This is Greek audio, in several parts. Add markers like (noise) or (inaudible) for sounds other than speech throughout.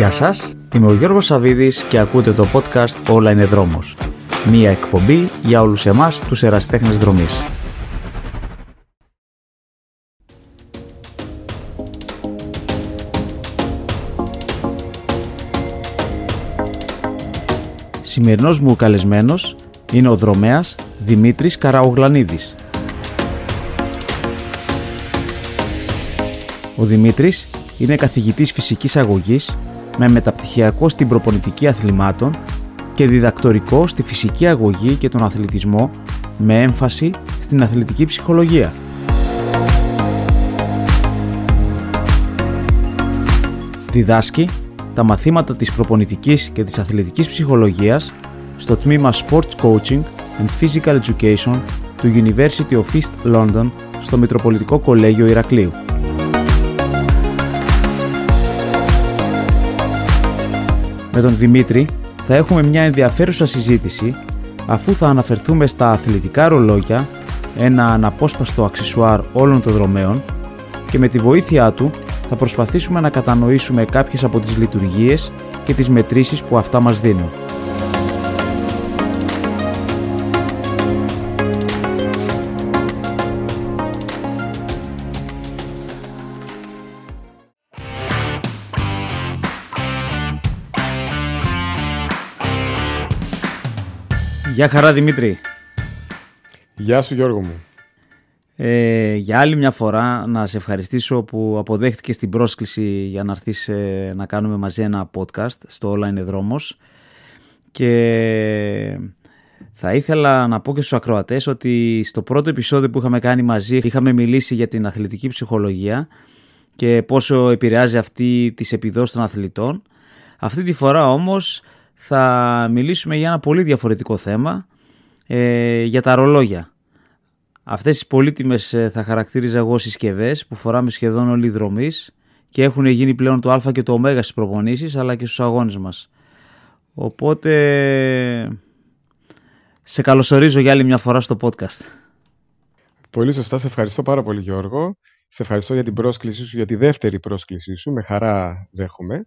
Γεια σας, είμαι ο Γιώργος Σαβίδης και ακούτε το podcast «Όλα είναι δρόμος». Μία εκπομπή για όλους εμάς τους εραστέχνες δρομής. Σημερινός μου καλεσμένος είναι ο δρομέας Δημήτρης Καραογλανίδης. Ο Δημήτρης είναι καθηγητής φυσικής αγωγής με μεταπτυχιακό στην προπονητική αθλημάτων και διδακτορικό στη φυσική αγωγή και τον αθλητισμό με έμφαση στην αθλητική ψυχολογία. Διδάσκει τα μαθήματα της προπονητικής και της αθλητικής ψυχολογίας στο τμήμα Sports Coaching and Physical Education του University of East London στο Μητροπολιτικό Κολέγιο Ηρακλείου. Με τον Δημήτρη θα έχουμε μια ενδιαφέρουσα συζήτηση αφού θα αναφερθούμε στα αθλητικά ρολόγια, ένα αναπόσπαστο αξισουάρ όλων των δρομέων και με τη βοήθειά του θα προσπαθήσουμε να κατανοήσουμε κάποιες από τις λειτουργίες και τις μετρήσεις που αυτά μας δίνουν. Γεια χαρά Δημήτρη. Γεια σου Γιώργο μου. Ε, για άλλη μια φορά να σε ευχαριστήσω που αποδέχτηκες την πρόσκληση για να έρθεις ε, να κάνουμε μαζί ένα podcast στο Όλα είναι δρόμος και θα ήθελα να πω και στους ακροατές ότι στο πρώτο επεισόδιο που είχαμε κάνει μαζί είχαμε μιλήσει για την αθλητική ψυχολογία και πόσο επηρεάζει αυτή τις επιδόσεις των αθλητών. Αυτή τη φορά όμως θα μιλήσουμε για ένα πολύ διαφορετικό θέμα, ε, για τα ρολόγια. Αυτές τις πολύτιμες ε, θα χαρακτήριζα εγώ συσκευές που φοράμε σχεδόν όλοι οι δρομείς και έχουν γίνει πλέον το α και το ω στις προπονήσεις αλλά και στους αγώνες μας. Οπότε σε καλωσορίζω για άλλη μια φορά στο podcast. Πολύ σωστά, σε ευχαριστώ πάρα πολύ Γιώργο. Σε ευχαριστώ για την πρόσκλησή σου, για τη δεύτερη πρόσκλησή σου. Με χαρά δέχομαι.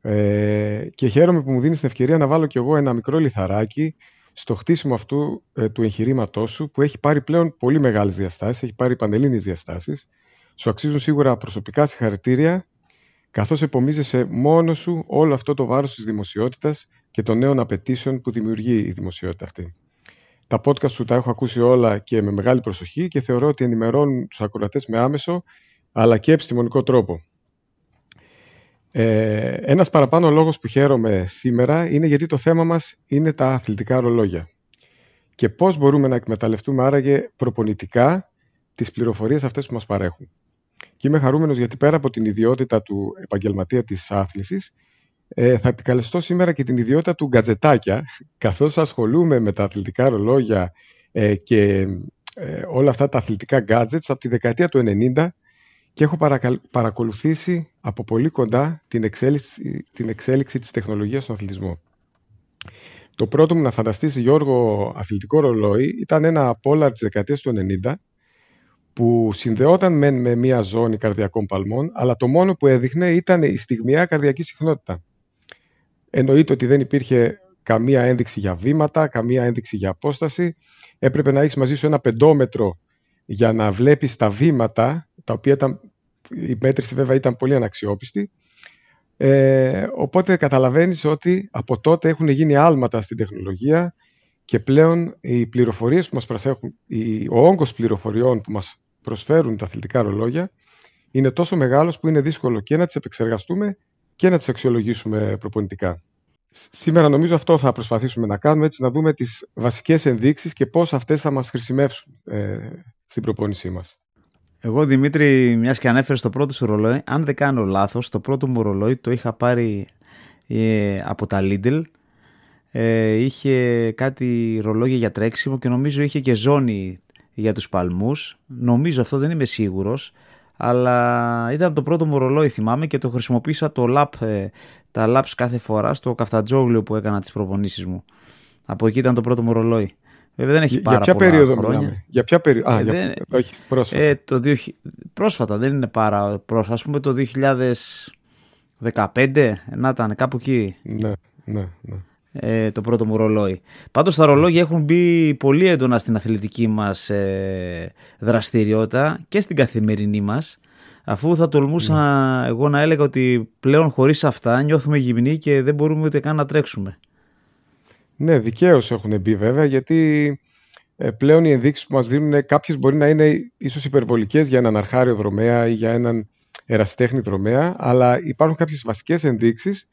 Ε, και χαίρομαι που μου δίνεις την ευκαιρία να βάλω κι εγώ ένα μικρό λιθαράκι στο χτίσιμο αυτού ε, του εγχειρήματός σου που έχει πάρει πλέον πολύ μεγάλες διαστάσεις, έχει πάρει παντελήνιες διαστάσεις. Σου αξίζουν σίγουρα προσωπικά συγχαρητήρια καθώς επομίζεσαι μόνος σου όλο αυτό το βάρος της δημοσιότητας και των νέων απαιτήσεων που δημιουργεί η δημοσιότητα αυτή. Τα podcast σου τα έχω ακούσει όλα και με μεγάλη προσοχή και θεωρώ ότι ενημερώνουν τους ακροατές με άμεσο αλλά και επιστημονικό τρόπο. Ε, ένας παραπάνω λόγος που χαίρομαι σήμερα είναι γιατί το θέμα μας είναι τα αθλητικά ρολόγια. Και πώς μπορούμε να εκμεταλλευτούμε άραγε προπονητικά τις πληροφορίες αυτές που μας παρέχουν. Και είμαι χαρούμενος γιατί πέρα από την ιδιότητα του επαγγελματία της άθλησης, ε, θα επικαλεστώ σήμερα και την ιδιότητα του γκατζετάκια, καθώς ασχολούμαι με τα αθλητικά ρολόγια ε, και ε, όλα αυτά τα αθλητικά gadgets από τη δεκαετία του 90 και έχω παρακολουθήσει από πολύ κοντά την εξέλιξη, την εξέλιξη της τεχνολογίας στον αθλητισμό. Το πρώτο μου να φανταστείς Γιώργο αθλητικό ρολόι ήταν ένα Polar της δεκαετίας του 90 που συνδεόταν με, με μια ζώνη καρδιακών παλμών αλλά το μόνο που έδειχνε ήταν η στιγμιαία καρδιακή συχνότητα. Εννοείται ότι δεν υπήρχε καμία ένδειξη για βήματα, καμία ένδειξη για απόσταση. Έπρεπε να έχεις μαζί σου ένα πεντόμετρο για να βλέπεις τα βήματα, τα οποία ήταν, η μέτρηση βέβαια ήταν πολύ αναξιόπιστη. Ε, οπότε καταλαβαίνεις ότι από τότε έχουν γίνει άλματα στην τεχνολογία και πλέον οι πληροφορίες που μας προσέχουν, ο όγκος πληροφοριών που μας προσφέρουν τα αθλητικά ρολόγια είναι τόσο μεγάλος που είναι δύσκολο και να τις επεξεργαστούμε και να τις αξιολογήσουμε προπονητικά. Σήμερα νομίζω αυτό θα προσπαθήσουμε να κάνουμε, έτσι να δούμε τις βασικές ενδείξεις και πώς αυτές θα μας χρησιμεύσουν ε, στην προπόνησή μας. Εγώ Δημήτρη, μιας και ανέφερες το πρώτο σου ρολόι, αν δεν κάνω λάθος, το πρώτο μου ρολόι το είχα πάρει ε, από τα Lidl. Ε, είχε κάτι ρολόγια για τρέξιμο και νομίζω είχε και ζώνη για τους παλμούς. Νομίζω αυτό δεν είμαι σίγουρος. Αλλά ήταν το πρώτο μου ρολόι θυμάμαι και το χρησιμοποίησα το lap, ε, τα laps κάθε φορά στο καφτατζόγλιο που έκανα τις προπονήσεις μου. Από εκεί ήταν το πρώτο μου ρολόι. Βέβαια δεν έχει πάρα για ποια πολλά περίοδο χρόνια. μιλάμε; Για ποια περίοδο. Α, Ε, για... δεν- όχι, πρόσφατα. Ε, το 2000 πρόσφατα, δεν είναι πάρα πρόσφατα. Ας πούμε το 15, να ήταν κάπου εκεί. Ναι, ναι, ναι. Ε, το πρώτο μου ρολόι. Πάντως τα ρολόγια έχουν μπει πολύ έντονα στην αθλητική μας ε, δραστηριότητα και στην καθημερινή μας αφού θα τολμούσα ναι. εγώ να έλεγα ότι πλέον χωρίς αυτά νιώθουμε γυμνοί και δεν μπορούμε ούτε καν να τρέξουμε. Ναι, δικαίως έχουν μπει βέβαια γιατί ε, πλέον οι ενδείξεις που μας δίνουν κάποιε μπορεί να είναι ίσως υπερβολικές για έναν αρχάριο δρομέα ή για έναν ερασιτέχνη δρομέα, αλλά υπάρχουν κάποιες βασικές ενδείξεις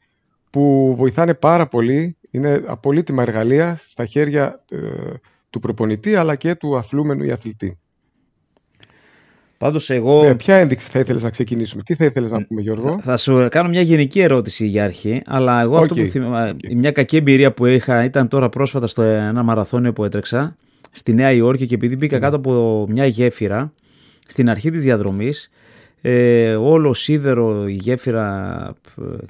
που βοηθάνε πάρα πολύ. Είναι απολύτιμα εργαλεία στα χέρια ε, του προπονητή αλλά και του αθλούμενου ή αθλητή. Πάντως εγώ. Ναι, ποια ένδειξη θα ήθελες να ξεκινήσουμε, τι θα ήθελες να πούμε, Γιώργο; Θα σου κάνω μια γενική ερώτηση για αρχή, αλλά εγώ αυτό που θυμάμαι. Μια κακή εμπειρία που είχα ήταν τώρα πρόσφατα στο ένα μαραθώνιο που έτρεξα στη Νέα Υόρκη και επειδή μπήκα κάτω από μια γέφυρα στην αρχή της διαδρομής ε, όλο σίδερο η γέφυρα ε,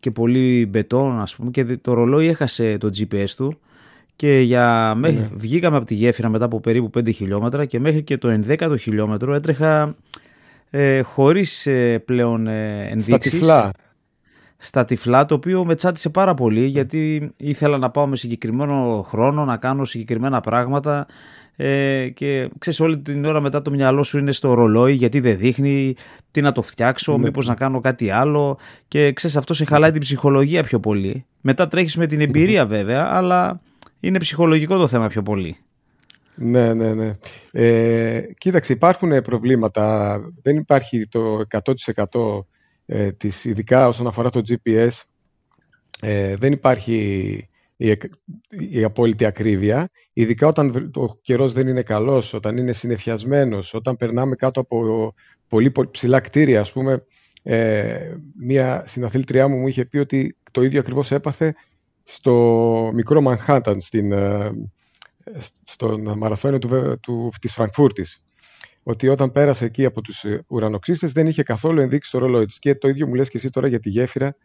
και πολύ μπετόν ας πούμε και το ρολόι έχασε το GPS του και για... Ναι. βγήκαμε από τη γέφυρα μετά από περίπου 5 χιλιόμετρα και μέχρι και το 11ο χιλιόμετρο έτρεχα ε, χωρίς ε, πλέον ε, ενδείξεις. Στα τυφλά. Στα τυφλά, το οποίο με τσάτισε πάρα πολύ γιατί ήθελα να πάω με συγκεκριμένο χρόνο, να κάνω συγκεκριμένα πράγματα ε, και ξέρεις όλη την ώρα μετά το μυαλό σου είναι στο ρολόι γιατί δεν δείχνει τι να το φτιάξω, ναι. μήπως να κάνω κάτι άλλο και ξέρεις αυτό σε χαλάει την ψυχολογία πιο πολύ. Μετά τρέχεις με την εμπειρία βέβαια αλλά είναι ψυχολογικό το θέμα πιο πολύ. Ναι, ναι, ναι. Ε, κοίταξε, υπάρχουν προβλήματα. Δεν υπάρχει το 100% ε, της, ειδικά όσον αφορά το GPS. Ε, δεν υπάρχει η, η απόλυτη ακρίβεια. Ειδικά όταν ο καιρός δεν είναι καλός, όταν είναι συνεφιασμένος, όταν περνάμε κάτω από πολύ ψηλά κτίρια. Ας πούμε, ε, μία συναθήλτριά μου μου είχε πει ότι το ίδιο ακριβώς έπαθε στο μικρό Μανχάταν, στην, ε, στον μαραθώνιο του, του, της Φραγκφούρτης. Ότι όταν πέρασε εκεί από τους ε, ουρανοξύστες δεν είχε καθόλου ενδείξει το ρολόι της. Και το ίδιο μου λες και εσύ τώρα για τη γέφυρα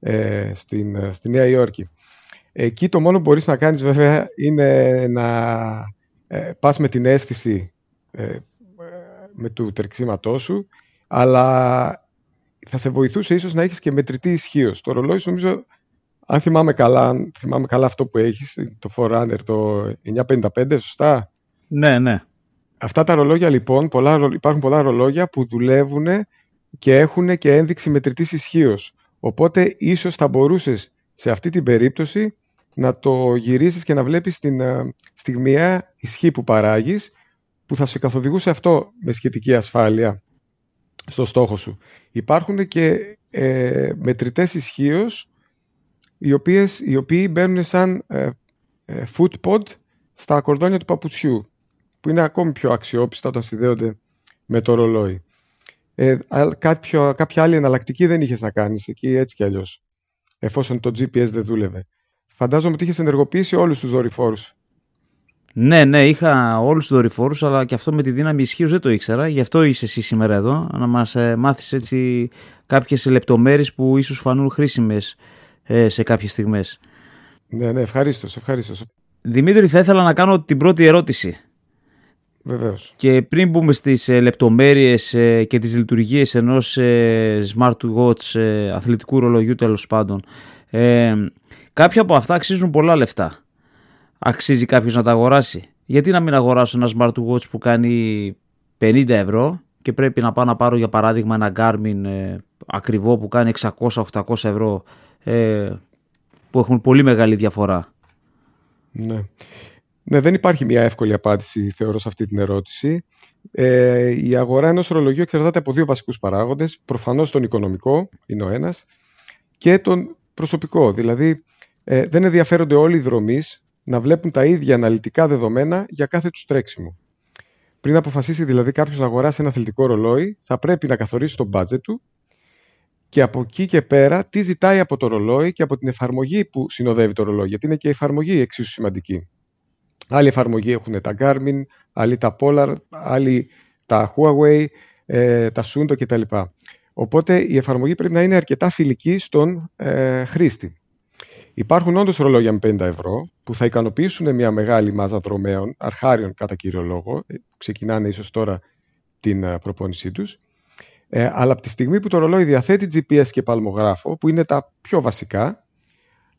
ε, στην, ε, στη Νέα Υόρκη. Εκεί το μόνο που μπορείς να κάνεις βέβαια είναι να ε, πας με την αίσθηση ε, με του τερξίματός σου, αλλά θα σε βοηθούσε ίσως να έχεις και μετρητή ισχύως. Το ρολόι σου νομίζω αν θυμάμαι καλά, θυμάμαι καλά αυτό που έχεις, το Forerunner, το 955, σωστά; Ναι, ναι. Αυτά τα ρολόγια λοιπόν, πολλά, υπάρχουν πολλά ρολόγια που δουλεύουν και έχουν και ένδειξη μετρητής ισχύως. Οπότε ίσως θα μπορούσες σε αυτή την περίπτωση να το γυρίσεις και να βλέπεις την ε, στιγμιαία ισχύ που παράγεις που θα σε καθοδηγούσε αυτό με σχετική ασφάλεια στο στόχο σου. Υπάρχουν και ε, μετρητές ισχύως οι, οποίες, οι οποίοι μπαίνουν σαν ε, ε, foot pod στα κορδόνια του παπουτσιού που είναι ακόμη πιο αξιόπιστα όταν συνδέονται με το ρολόι. Ε, κάποιο, κάποια άλλη εναλλακτική δεν είχες να κάνεις εκεί έτσι κι αλλιώς εφόσον το GPS δεν δούλευε. Φαντάζομαι ότι είχες ενεργοποιήσει όλους τους δορυφόρους. Ναι, ναι, είχα όλους τους δορυφόρους αλλά και αυτό με τη δύναμη ισχύω δεν το ήξερα. Γι' αυτό είσαι εσύ σήμερα εδώ, να μας ε, μάθεις έτσι κάποιες λεπτομέρειες που ίσως φανούν χρήσιμες ε, σε κάποιες στιγμές. Ναι, ναι, ευχαρίστως, ευχαρίστως. Δημήτρη, θα ήθελα να κάνω την πρώτη ερώτηση. Βεβαίως. Και πριν μπούμε στις ε, λεπτομέρειες ε, και τις λειτουργίες ενός ε, smartwatch ε, αθλητικού ρολογιού τέλος πάντων, ε, κάποια από αυτά αξίζουν πολλά λεφτά. Αξίζει κάποιος να τα αγοράσει. Γιατί να μην αγοράσω ένα smartwatch που κάνει 50 ευρώ και πρέπει να πάω να πάρω για παράδειγμα ένα Garmin ε, ακριβό που κάνει 600-800 ευρώ ε, που έχουν πολύ μεγάλη διαφορά. Ναι. ναι, δεν υπάρχει μια εύκολη απάντηση θεωρώ σε αυτή την ερώτηση. Ε, η αγορά ενός ρολογίου εξαρτάται από δύο βασικούς παράγοντες. Προφανώς τον οικονομικό είναι ο ένας και τον προσωπικό. Δηλαδή ε, δεν ενδιαφέρονται όλοι οι δρομείς να βλέπουν τα ίδια αναλυτικά δεδομένα για κάθε τους τρέξιμο. Πριν αποφασίσει δηλαδή κάποιος να αγοράσει ένα αθλητικό ρολόι, θα πρέπει να καθορίσει το budget του και από εκεί και πέρα τι ζητάει από το ρολόι και από την εφαρμογή που συνοδεύει το ρολόι. Γιατί είναι και η εφαρμογή εξίσου σημαντική. Άλλοι εφαρμογή έχουν τα Garmin, άλλοι τα Polar, άλλοι τα Huawei, ε, τα Suunto κτλ. Οπότε η εφαρμογή πρέπει να είναι αρκετά φιλική στον ε, χρήστη. Υπάρχουν όντως ρολόγια με 50 ευρώ που θα ικανοποιήσουν μια μεγάλη μάζα δρομέων, αρχάριων κατά κύριο λόγο, ε, που ξεκινάνε ίσως τώρα την ε, προπόνησή τους. Ε, αλλά από τη στιγμή που το ρολόι διαθέτει GPS και παλμογράφο, που είναι τα πιο βασικά,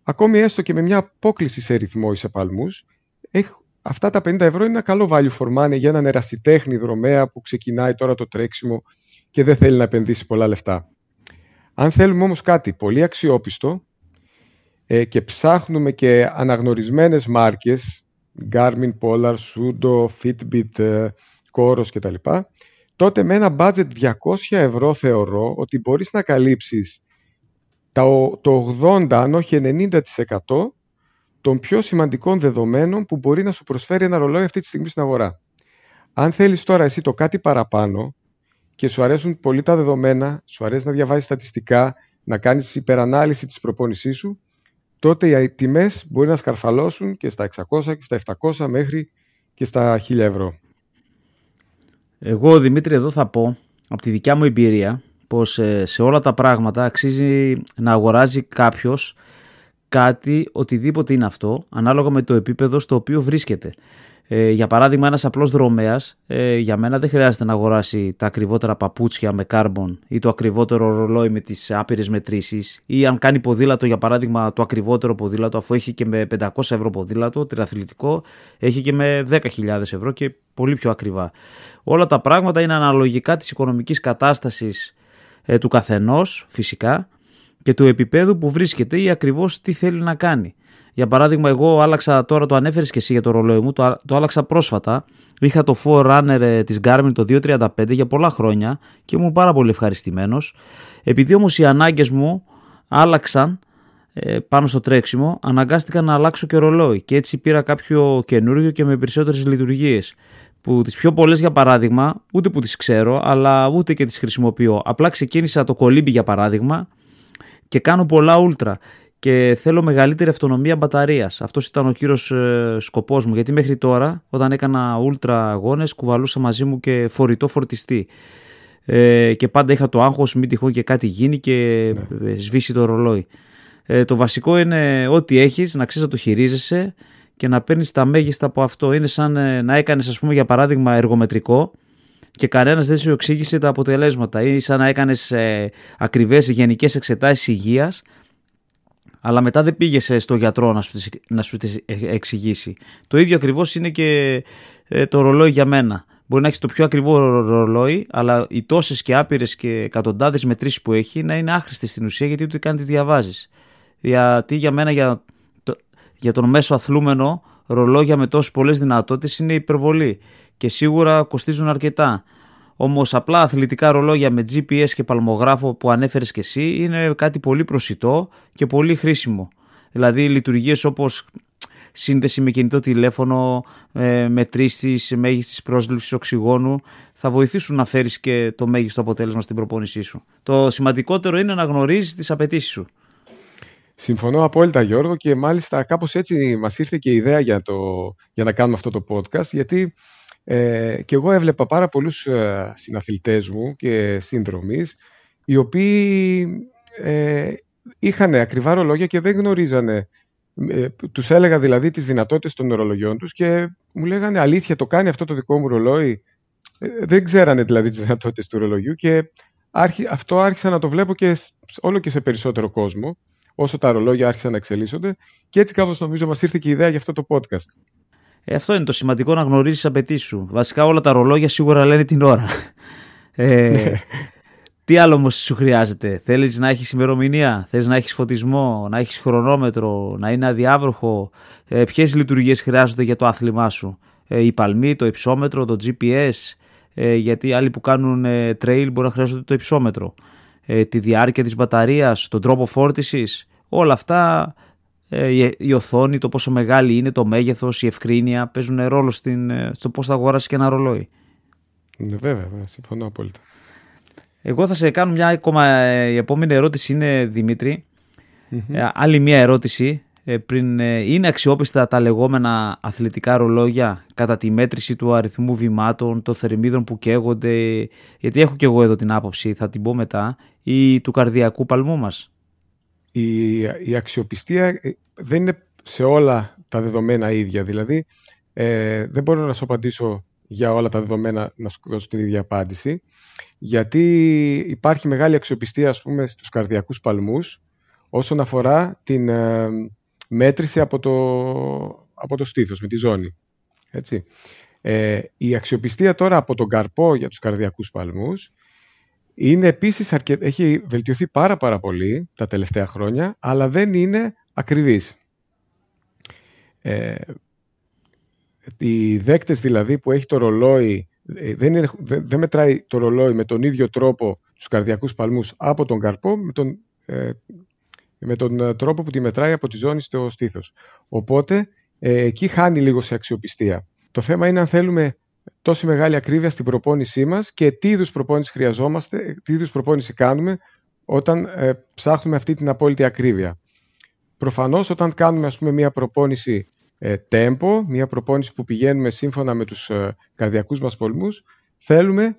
ακόμη έστω και με μια απόκληση σε ρυθμό ή σε παλμούς, αυτά τα 50 ευρώ είναι ένα καλό value for money για έναν ερασιτέχνη δρομέα που ξεκινάει τώρα το τρέξιμο και δεν θέλει να επενδύσει πολλά λεφτά. Αν θέλουμε όμως κάτι πολύ αξιόπιστο ε, και ψάχνουμε και αναγνωρισμένες μάρκες, Garmin, Polar, Sudo, Fitbit, ε, Coros κτλ. Τότε με ένα budget 200 ευρώ θεωρώ ότι μπορείς να καλύψεις το 80 αν όχι 90% των πιο σημαντικών δεδομένων που μπορεί να σου προσφέρει ένα ρολόι αυτή τη στιγμή στην αγορά. Αν θέλεις τώρα εσύ το κάτι παραπάνω και σου αρέσουν πολύ τα δεδομένα, σου αρέσει να διαβάζεις στατιστικά, να κάνεις υπερανάλυση της προπόνησής σου, τότε οι τιμές μπορεί να σκαρφαλώσουν και στα 600 και στα 700 μέχρι και στα 1000 ευρώ. Εγώ, Δημήτρη, εδώ θα πω από τη δικιά μου εμπειρία πως ε, σε όλα τα πράγματα αξίζει να αγοράζει κάποιος κάτι, οτιδήποτε είναι αυτό, ανάλογα με το επίπεδο στο οποίο βρίσκεται. Ε, για παράδειγμα, ένας απλός δρομέας, ε, για μένα δεν χρειάζεται να αγοράσει τα ακριβότερα παπούτσια με κάρμπον ή το ακριβότερο ρολόι με τις άπειρες μετρήσεις, ή αν κάνει ποδήλατο, για παράδειγμα, το ακριβότερο ποδήλατο, αφού έχει και με 500 ευρώ ποδήλατο, τριαθλητικό, έχει και με 10.000 ευρώ και πολύ πιο ακριβά. Όλα τα πράγματα είναι αναλογικά της οικονομικής κατάστασης ε, του καθενός, φυσικά, και του επίπεδου που βρίσκεται ή ακριβώς τι θέλει να κάνει. Για παράδειγμα, εγώ άλλαξα τώρα, το ανέφερες και εσύ για το ρολόι μου, το, το άλλαξα πρόσφατα. Είχα το Forerunner ε, της Garmin το 235 για πολλά χρόνια και ήμουν πάρα πολύ ευχαριστημένος. Επειδή όμως οι ανάγκες μου άλλαξαν ε, πάνω στο τρέξιμο, αναγκάστηκα να αλλάξω και ρολόι και έτσι πήρα κάποιο καινούριο και με περισσότερες λειτουργίες. Που τις πιο πολλές για παράδειγμα, ούτε που τις ξέρω, αλλά ούτε και τις χρησιμοποιώ. Απλά ξεκίνησα το κολύμπι για παράδειγμα και κάνω πολλά ούλτρα και θέλω μεγαλύτερη αυτονομία μπαταρίας. Αυτός ήταν ο κύριος ε, σκοπός μου. Γιατί μέχρι τώρα, όταν έκανα ούλτρα αγώνες, κουβαλούσα μαζί μου και φορητό φορτιστή. Ε, και πάντα είχα το άγχος, μην τυχόν και κάτι γίνει και ναι. σβήσει το ρολόι. Ε, το βασικό είναι ό,τι έχεις, να ξέρεις να το χειρίζεσαι και να παίρνεις τα μέγιστα από αυτό. Είναι σαν ε, να έκανες, ας πούμε, για παράδειγμα, εργομετρικό και κανένας δεν σου εξήγησε τα αποτελέσματα. Ή σαν να έκανες ε, ακριβές γενικές εξετάσεις υγείας αλλά μετά δεν πήγες στο γιατρό να σου, να σου εξηγήσει. Το ίδιο ακριβώς είναι και ε, το ρολόι για μένα. Μπορεί να έχεις το πιο ακριβό ρολόι, αλλά οι τόσες και άπειρες και εκατοντάδες μετρήσεις που έχει να είναι άχρηστε στην ουσία γιατί ούτε καν τις διαβάζεις. Γιατί για μένα, για, το, για τον μέσο αθλούμενο, ρολόγια με τόσες πολλές δυνατότητες είναι υπερβολή και σίγουρα κοστίζουν αρκετά. Όμως απλά αθλητικά ρολόγια με GPS και παλμογράφο που ανέφερες και εσύ είναι κάτι πολύ προσιτό και πολύ χρήσιμο. Δηλαδή λειτουργίες όπως σύνδεση με κινητό τηλέφωνο, ε, μετρήσεις μέγιστης πρόσληψης οξυγόνου θα βοηθήσουν να φέρεις και το μέγιστο αποτέλεσμα στην προπόνησή σου. Το σημαντικότερο είναι να γνωρίζεις τις απαιτήσεις σου. Συμφωνώ απόλυτα Γιώργο και μάλιστα κάπως έτσι μας ήρθε και η ιδέα για, το, για να κάνουμε αυτό το podcast γιατί ε, και εγώ έβλεπα πάρα πολλούς ε, συναθλητές μου και σύνδρομείς οι οποίοι ε, είχαν ακριβά ρολόγια και δεν γνωρίζανε ε, τους έλεγα δηλαδή τις δυνατότητες των ορολογιών τους και μου λέγανε αλήθεια το κάνει αυτό το δικό μου ρολόι ε, δεν ξέρανε δηλαδή τις δυνατότητες του ρολογιού και αυτό άρχισα να το βλέπω και όλο και σε περισσότερο κόσμο όσο τα ρολόγια άρχισαν να εξελίσσονται και έτσι κάπως νομίζω μας ήρθε και η ιδέα για αυτό το podcast. Ε, αυτό είναι το σημαντικό να γνωρίζεις τι απαιτήσεις σου. Βασικά όλα τα ρολόγια σίγουρα λένε την ώρα. Ε, τι άλλο όμως σου χρειάζεται; Θέλεις να έχεις ημερομηνία, θες να έχεις φωτισμό, να έχεις χρονόμετρο, να είναι αδιάβροχο; Ε, Ποιες λειτουργίες χρειάζονται για το άθλημά σου; Ε, η παλμή, το υψόμετρο, το GPS. Ε, γιατί άλλοι που κάνουν ε, trail μπορεί να χρειάζονται το υψόμετρο. Ε, τη διάρκεια της μπαταρίας, τον τρόπο φόρτισης. Όλα αυτά ε, η οθόνη, το πόσο μεγάλη είναι, το μέγεθος, η ευκρίνεια παίζουν ρόλο στην, ε, στο πώς θα αγοράσει και ένα ρολόι. Ναι, βέβαια, βέβαια, συμφωνώ απόλυτα. Εγώ θα σε κάνω μια ακόμα, ε, η επόμενη ερώτηση είναι Δημήτρη. άλλη μια ερώτηση πριν είναι αξιόπιστα τα λεγόμενα αθλητικά ρολόγια κατά τη μέτρηση του αριθμού βημάτων, των θερμίδων που καίγονται, γιατί έχω και εγώ εδώ την άποψη, θα την πω μετά, ή του καρδιακού παλμού μας; Η, η αξιοπιστία ε, δεν είναι σε όλα τα δεδομένα ίδια. Δηλαδή, ε, δεν μπορώ να σου απαντήσω για όλα τα δεδομένα να σου δώσω την ίδια απάντηση. γιατί υπάρχει μεγάλη αξιοπιστία ας πούμε στους καρδιακούς παλμούς όσον αφορά την ε, μέτρηση από το, από το στήθος, με τη ζώνη. Έτσι. Ε, η αξιοπιστία τώρα από τον καρπό για τους καρδιακούς παλμούς είναι επίσης έχει βελτιωθεί πάρα πάρα πολύ τα τελευταία χρόνια, αλλά δεν είναι ακριβής. Ε, οι δέκτες δηλαδή που έχει το ρολόι, ε, δεν, είναι, δεν, μετράει το ρολόι με τον ίδιο τρόπο τους καρδιακούς παλμούς από τον καρπό με τον, ε, με τον ε, τρόπο που τη μετράει από τη ζώνη στο στήθος. Οπότε ε, εκεί χάνει λίγο σε αξιοπιστία. Το θέμα είναι αν θέλουμε τόση μεγάλη ακρίβεια στην προπόνησή μας και τι είδους προπόνηση χρειαζόμαστε, τι είδους προπόνηση κάνουμε όταν ε, ψάχνουμε αυτή την απόλυτη ακρίβεια. Προφανώς όταν κάνουμε ας πούμε μια προπόνηση ε, tempo, μια προπόνηση που πηγαίνουμε σύμφωνα με τους ε, καρδιακούς μας πολμούς, θέλουμε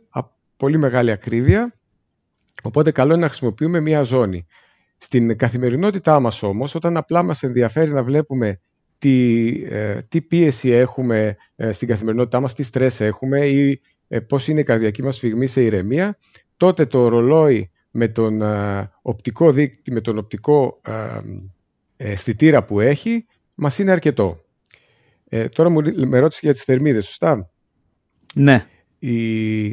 πολύ μεγάλη ακρίβεια, οπότε καλό είναι να χρησιμοποιούμε μια ζώνη. Στην καθημερινότητά μας όμως, όταν απλά μας ενδιαφέρει να βλέπουμε τι, ε, τι πίεση έχουμε ε, στην καθημερινότητά μας, τι στρες έχουμε ή ε, πώς είναι η καρδιακή μας φυγμή σε ηρεμία, τότε το ρολόι με τον οπτικό δείκτη, με τον οπτικό αισθητήρα που έχει, μας είναι αρκετό. τώρα μου με ρώτησες για τις θερμίδες, σωστά; Ναι. Οι,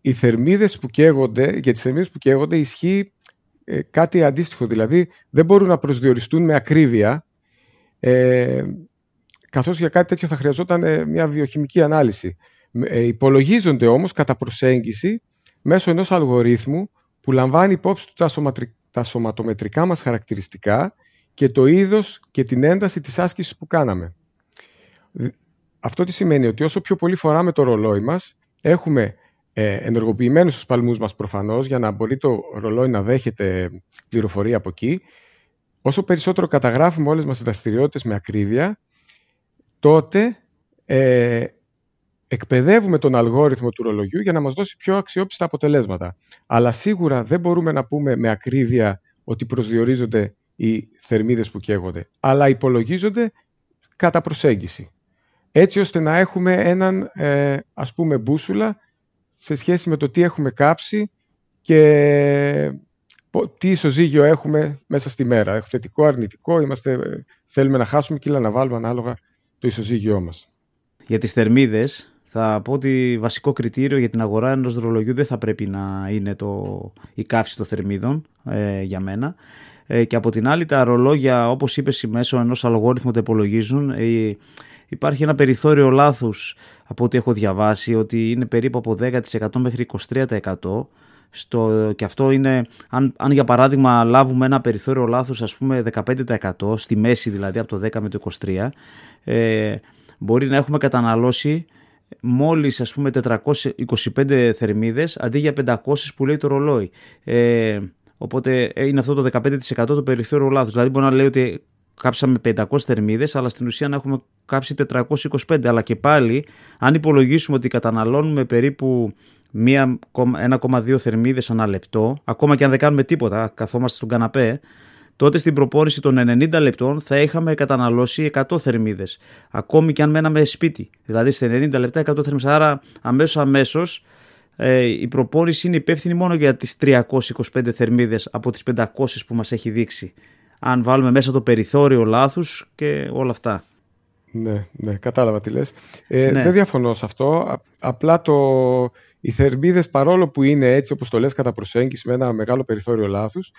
οι θερμίδες που καίγονται, για τις θερμίδες που καίγονται ισχύει κάτι αντίστοιχο, δηλαδή δεν μπορούν να προσδιοριστούν με ακρίβεια ε, καθώς για κάτι τέτοιο θα χρειαζόταν ε, μια βιοχημική ανάλυση. Ε, υπολογίζονται όμως κατά προσέγγιση μέσω ενός αλγορίθμου που λαμβάνει υπόψη του τα, τα σωματομετρικά μας χαρακτηριστικά και το είδος και την ένταση της άσκησης που κάναμε. Αυτό τι σημαίνει ότι όσο πιο πολύ φοράμε το ρολόι μας, έχουμε ε, ενεργοποιημένους τους παλμούς μας προφανώς για να μπορεί το ρολόι να δέχεται πληροφορία από εκεί όσο περισσότερο καταγράφουμε όλες μας τις δραστηριότητες με ακρίβεια, τότε ε, εκπαιδεύουμε τον αλγόριθμο του ρολογιού για να μας δώσει πιο αξιόπιστα αποτελέσματα. Αλλά σίγουρα δεν μπορούμε να πούμε με ακρίβεια ότι προσδιορίζονται οι θερμίδες που καίγονται, αλλά υπολογίζονται κατά προσέγγιση. Έτσι ώστε να έχουμε έναν, ε, ας πούμε, μπούσουλα σε σχέση με το τι έχουμε κάψει και τι ισοζύγιο έχουμε μέσα στη μέρα. Έχουμε θετικό, αρνητικό, είμαστε, θέλουμε να χάσουμε κύλα να βάλουμε ανάλογα το ισοζύγιό μας. Για τις θερμίδες θα πω ότι βασικό κριτήριο για την αγορά ενός δρολογιού δεν θα πρέπει να είναι το, η καύση των θερμίδων ε, για μένα. Ε, και από την άλλη τα ρολόγια όπως είπες μέσω ενός αλγόριθμου τα υπολογίζουν ε, υπάρχει ένα περιθώριο λάθους από ό,τι έχω διαβάσει ότι είναι περίπου από 10% μέχρι 23% στο, και αυτό είναι, αν, αν για παράδειγμα λάβουμε ένα περιθώριο λάθος ας πούμε 15% στη μέση δηλαδή από το 10 με το 23 ε, μπορεί να έχουμε καταναλώσει μόλις ας πούμε 425 θερμίδες αντί για 500 που λέει το ρολόι. Ε, οπότε είναι αυτό το 15% το περιθώριο λάθος. Δηλαδή μπορεί να λέει ότι κάψαμε 500 θερμίδες αλλά στην ουσία να έχουμε κάψει 425 αλλά και πάλι αν υπολογίσουμε ότι καταναλώνουμε περίπου 1,2 θερμίδες ανά λεπτό, ακόμα και αν δεν κάνουμε τίποτα, καθόμαστε στον καναπέ, τότε στην προπόνηση των 90 λεπτών θα είχαμε καταναλώσει 100 θερμίδες. Ακόμη και αν μέναμε σπίτι. Δηλαδή σε 90 λεπτά 100 θερμίδες. Άρα αμέσως αμέσως ε, η προπόνηση είναι υπεύθυνη μόνο για τις 325 θερμίδες από τις 500 που μας έχει δείξει. Αν βάλουμε μέσα το περιθώριο λάθους και όλα αυτά. Ναι, ναι, κατάλαβα τι λες. Ε, ναι. Δεν διαφωνώ σε αυτό. Απλά το, οι θερμίδες, παρόλο που είναι έτσι όπως το λες κατά προσέγγιση με ένα μεγάλο περιθώριο λάθους,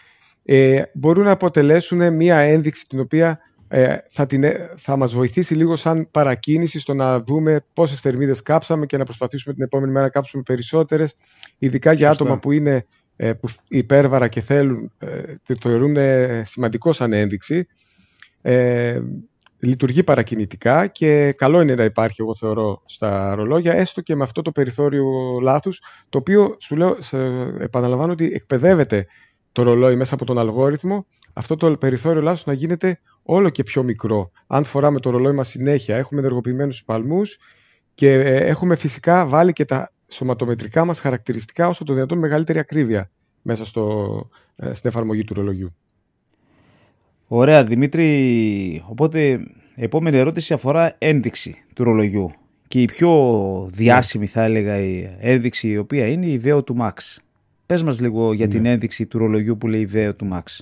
ε, μπορούν να αποτελέσουν μία ένδειξη την οποία ε, θα, την, ε, θα μας βοηθήσει λίγο σαν παρακίνηση στο να δούμε πόσες θερμίδες κάψαμε και να προσπαθήσουμε την επόμενη μέρα να κάψουμε περισσότερες, ειδικά για άτομα που είναι ε, που υπέρβαρα και θέλουν, ε, το θεωρούν σημαντικό σαν ένδειξη. Ε, λειτουργεί παρακινητικά και καλό είναι να υπάρχει, εγώ θεωρώ, στα ρολόγια, έστω και με αυτό το περιθώριο λάθους, το οποίο σου λέω, σε, επαναλαμβάνω ότι εκπαιδεύεται το ρολόι μέσα από τον αλγόριθμο, αυτό το περιθώριο λάθο να γίνεται όλο και πιο μικρό. Αν φοράμε το ρολόι μας συνέχεια, έχουμε ενεργοποιημένους παλμούς και ε, έχουμε φυσικά βάλει και τα σωματομετρικά μας χαρακτηριστικά όσο το δυνατόν μεγαλύτερη ακρίβεια μέσα στο, ε, στην εφαρμογή του ρολογιού. Ωραία Δημήτρη, οπότε η επόμενη ερώτηση αφορά ένδειξη του ρολογιού και η πιο διάσημη θα έλεγα η ένδειξη η οποία είναι η Veo του Max. Πες μας λίγο για την ναι. ένδειξη του ρολογιού που λέει VO του Max.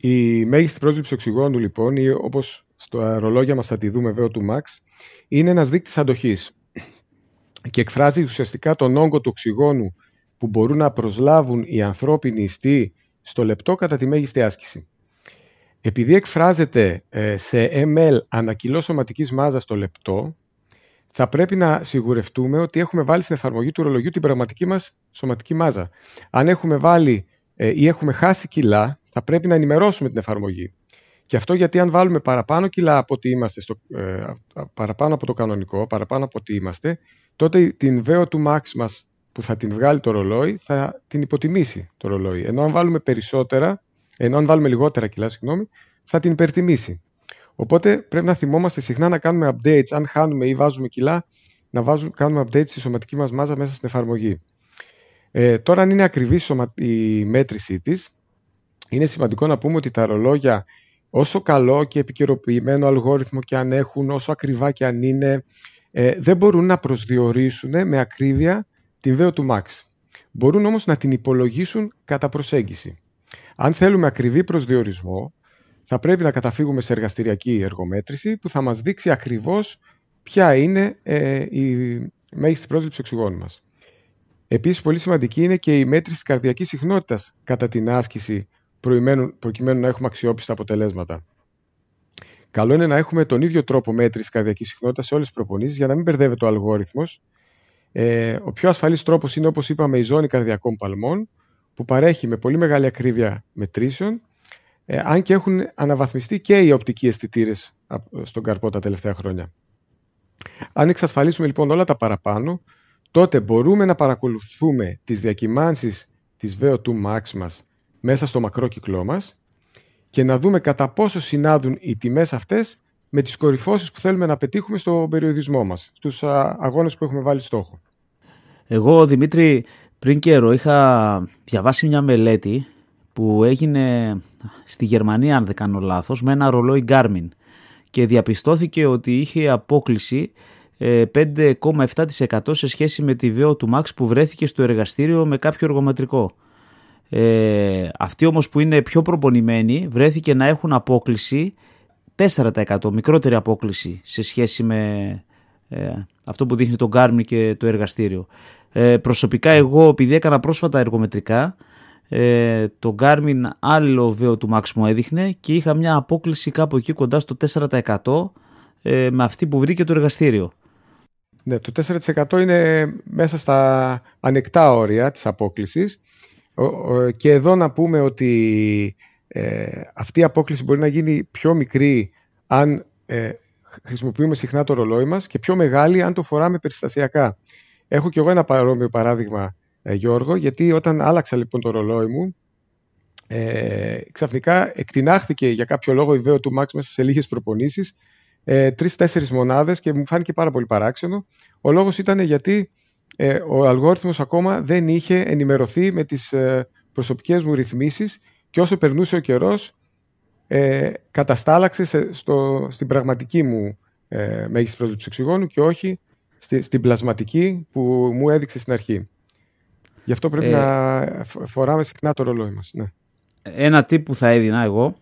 Η μέγιστη πρόσληψη οξυγόνου λοιπόν, ή όπως στο ρολόγια μας θα τη δούμε VO του Max, είναι ένας δείκτης αντοχής και εκφράζει ουσιαστικά τον όγκο του οξυγόνου που μπορούν να προσλάβουν οι ανθρώπινοι ιστοί στο λεπτό κατά τη μέγιστη άσκηση. Επειδή εκφράζεται ε, σε ml ανακυλός σωματικής μάζας το λεπτό, θα πρέπει να σιγουρευτούμε ότι έχουμε βάλει στην εφαρμογή του ρολογιού την πραγματική μας σωματική μάζα. Αν έχουμε βάλει ε, ή έχουμε χάσει κιλά, θα πρέπει να ενημερώσουμε την εφαρμογή. Και αυτό γιατί αν βάλουμε παραπάνω κιλά από ότι είμαστε στο, ε, παραπάνω από το κανονικό, παραπάνω από ότι είμαστε, τότε την VO του max μας που θα την βγάλει το ρολόι θα την υποτιμήσει το ρολόι. Ενώ αν βάλουμε περισσότερα, ενώ αν βάλουμε λιγότερα κιλά, συγγνώμη, θα την υπερτιμήσει. Οπότε πρέπει να θυμόμαστε συχνά να κάνουμε updates, αν χάνουμε ή βάζουμε κιλά, να βάζουμε, κάνουμε updates στη σωματική μας μάζα μέσα στην εφαρμογή. Ε, τώρα αν είναι ακριβή η μέτρησή της, είναι σημαντικό να πούμε ότι τα ρολόγια όσο καλό και επικαιροποιημένο αλγόριθμο και αν έχουν, όσο ακριβά και αν είναι, ε, δεν μπορούν να προσδιορίσουν με ακρίβεια την VO του Max. Μπορούν όμως να την υπολογίσουν κατά προσέγγιση. Αν θέλουμε ακριβή προσδιορισμό, θα πρέπει να καταφύγουμε σε εργαστηριακή εργομέτρηση που θα μας δείξει ακριβώς ποια είναι ε, η μέγιστη πρόσληψη οξυγόνου μας. Επίσης, πολύ σημαντική είναι και η μέτρηση της καρδιακής συχνότητας κατά την άσκηση προκειμένου να έχουμε αξιόπιστα αποτελέσματα. Καλό είναι να έχουμε τον ίδιο τρόπο μέτρησης καρδιακής συχνότητας σε όλες τις προπονήσεις για να μην μπερδεύεται ο αλγόριθμος. Ε, ο πιο ασφαλής τρόπος είναι, όπως είπαμε, η ζώνη καρδιακών παλμών, που παρέχει με πολύ μεγάλη ακρίβεια μετρήσεων, ε, αν και έχουν αναβαθμιστεί και οι οπτικοί αισθητήρες στον καρπό τα τελευταία χρόνια. Αν εξασφαλίσουμε λοιπόν όλα τα παραπάνω, τότε μπορούμε να παρακολουθούμε τις διακυμάνσεις της VO2 max μας μέσα στο μακρό κυκλό μας και να δούμε κατά πόσο συνάδουν οι τιμές αυτές με τις κορυφώσεις που θέλουμε να πετύχουμε στο περιοδισμό μας, στους αγώνες που έχουμε βάλει στόχο. Εγώ, Δημήτρη, πριν καιρό είχα διαβάσει μια μελέτη που έγινε στη Γερμανία, αν δεν κάνω λάθος, με ένα ρολόι Garmin και διαπιστώθηκε ότι είχε απόκληση 5,7% ε, σε σχέση με τη VO του Max που βρέθηκε στο εργαστήριο με κάποιο εργομετρικό. Ε, αυτοί όμως που είναι πιο προπονημένοι βρέθηκε να έχουν απόκληση 4% μικρότερη απόκληση σε σχέση με ε, αυτό που δείχνει το Garmin και το εργαστήριο. Ε, προσωπικά εγώ επειδή έκανα πρόσφατα εργομετρικά ε, το Garmin άλλο βέο του Max μου έδειχνε και είχα μια απόκληση κάπου εκεί κοντά στο 4% ε, με αυτή που βρήκε το εργαστήριο. Ναι, το 4% είναι μέσα στα ανεκτά όρια της απόκλησης και εδώ να πούμε ότι ε, αυτή η απόκληση μπορεί να γίνει πιο μικρή αν ε, χρησιμοποιούμε συχνά το ρολόι μας και πιο μεγάλη αν το φοράμε περιστασιακά. Έχω κι εγώ ένα παρόμοιο παράδειγμα, ε, Γιώργο, γιατί όταν άλλαξα λοιπόν το ρολόι μου, ε, ξαφνικά εκτινάχθηκε για κάποιο λόγο η βέο του Max μέσα σε λίγες προπονήσεις, ε, τρεις-τέσσερις μονάδες και μου φάνηκε πάρα πολύ παράξενο. Ο λόγος ήταν γιατί ε, ο αλγόριθμος ακόμα δεν είχε ενημερωθεί με τις ε, προσωπικές μου ρυθμίσεις και όσο περνούσε ο καιρός ε, καταστάλαξε στο, στην πραγματική μου ε, μέγιστη πρόσληψη οξυγόνου και όχι στη, στην πλασματική που μου έδειξε στην αρχή. Γι' αυτό πρέπει ε, να φοράμε συχνά το ρολόι μας. Ναι. Ένα τύπο που θα έδινα εγώ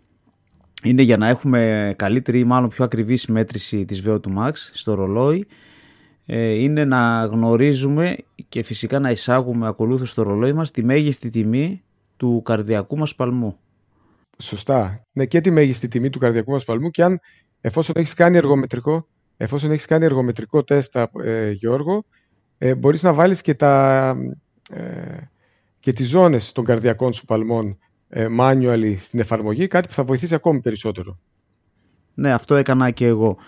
είναι για να έχουμε καλύτερη ή μάλλον πιο ακριβή μέτρηση της VO2 Max στο ρολόι ε, είναι να γνωρίζουμε και φυσικά να εισάγουμε ακολούθως στο ρολόι μας τη μέγιστη τιμή του καρδιακού μας παλμού. Σωστά. Ναι, και τη μέγιστη τιμή του καρδιακού μας παλμού και αν εφόσον έχεις κάνει εργομετρικό, εφόσον έχεις κάνει εργομετρικό τεστ, ε, Γιώργο, ε, μπορείς να βάλεις και, τα, ε, και τις ζώνες των καρδιακών σου παλμών ε, manually στην εφαρμογή, κάτι που θα βοηθήσει ακόμη περισσότερο. Ναι, αυτό έκανα και εγώ.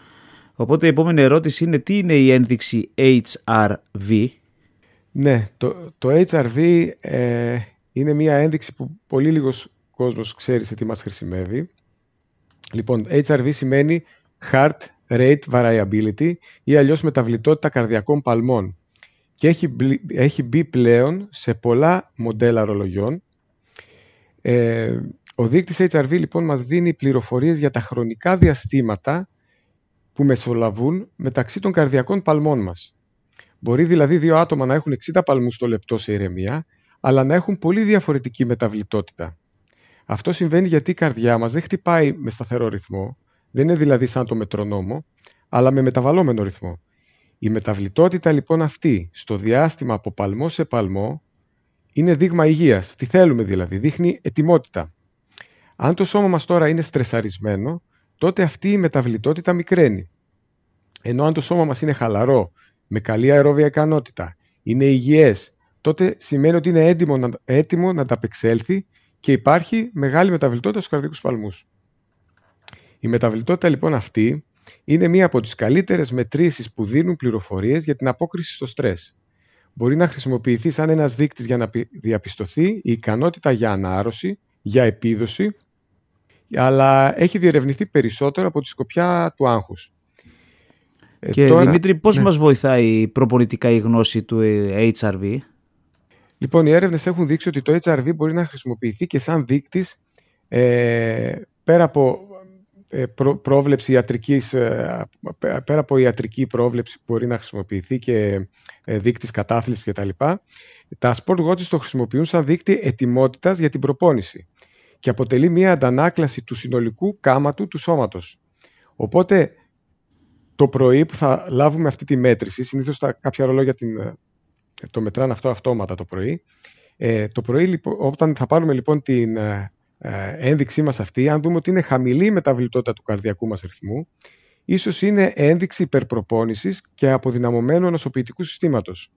Οπότε η επόμενη ερώτηση είναι τι είναι η ένδειξη HRV. Ναι, το, το HRV ε, είναι μια ένδειξη που πολύ λίγος κόσμος ξέρει σε τι μας χρησιμεύει. Λοιπόν, HRV σημαίνει Heart Rate Variability ή αλλιώς μεταβλητότητα καρδιακών παλμών και έχει, έχει μπει πλέον σε πολλά μοντέλα ρολογιών. Ε, ο δείκτης HRV λοιπόν μας δίνει πληροφορίες για τα χρονικά διαστήματα που μεσολαβούν μεταξύ των καρδιακών παλμών μας. Μπορεί δηλαδή δύο άτομα να έχουν 60 παλμούς το λεπτό σε ηρεμία, αλλά να έχουν πολύ διαφορετική μεταβλητότητα. Αυτό συμβαίνει γιατί η καρδιά μας δεν χτυπάει με σταθερό ρυθμό, δεν είναι δηλαδή σαν το μετρονόμο, αλλά με μεταβαλλόμενο ρυθμό. Η μεταβλητότητα λοιπόν αυτή στο διάστημα από παλμό σε παλμό είναι δείγμα υγείας. Τι θέλουμε δηλαδή, δείχνει ετοιμότητα. Αν το σώμα μας τώρα είναι στρεσαρισμένο, τότε αυτή η μεταβλητότητα μικραίνει. Ενώ αν το σώμα μας είναι χαλαρό, με καλή αερόβια ικανότητα, είναι υγιές, τότε σημαίνει ότι είναι έτοιμο να, έτοιμο να ανταπεξέλθει και υπάρχει μεγάλη μεταβλητότητα στους καρδικούς παλμούς. Η μεταβλητότητα λοιπόν αυτή είναι μία από τις καλύτερες μετρήσεις που δίνουν πληροφορίες για την απόκριση στο στρες. Μπορεί να χρησιμοποιηθεί σαν ένας δείκτης για να διαπιστωθεί η ικανότητα για ανάρρωση, για επίδοση, αλλά έχει διερευνηθεί περισσότερο από τη σκοπιά του άγχους. Ε, και Δημήτρη, πώς ναι. μας βοηθάει προπολιτικά η γνώση του HRV? Λοιπόν, οι έρευνες έχουν δείξει ότι το HRV μπορεί να χρησιμοποιηθεί και σαν δείκτης ε, πέρα από ε, πρόβλεψη ιατρικής, ε, πέρα από ιατρική πρόβλεψη που μπορεί να χρησιμοποιηθεί και δείκτης κατάθλιψης κτλ. Τα sport watches το χρησιμοποιούν σαν δείκτη ετοιμότητας για την προπόνηση και αποτελεί μια αντανάκλαση του συνολικού κάματου του σώματος. Οπότε το πρωί που θα λάβουμε αυτή τη μέτρηση, συνήθως τα κάποια ρολόγια την, το μετράνε αυτό αυτόματα το πρωί, ε, το πρωί λοιπόν, όταν θα πάρουμε λοιπόν την ε, ε, ένδειξή μας αυτή, αν δούμε ότι είναι χαμηλή η μεταβλητότητα του καρδιακού μας ρυθμού, ίσως είναι ένδειξη υπερπροπόνησης και αποδυναμωμένου νοσοποιητικού συστήματος.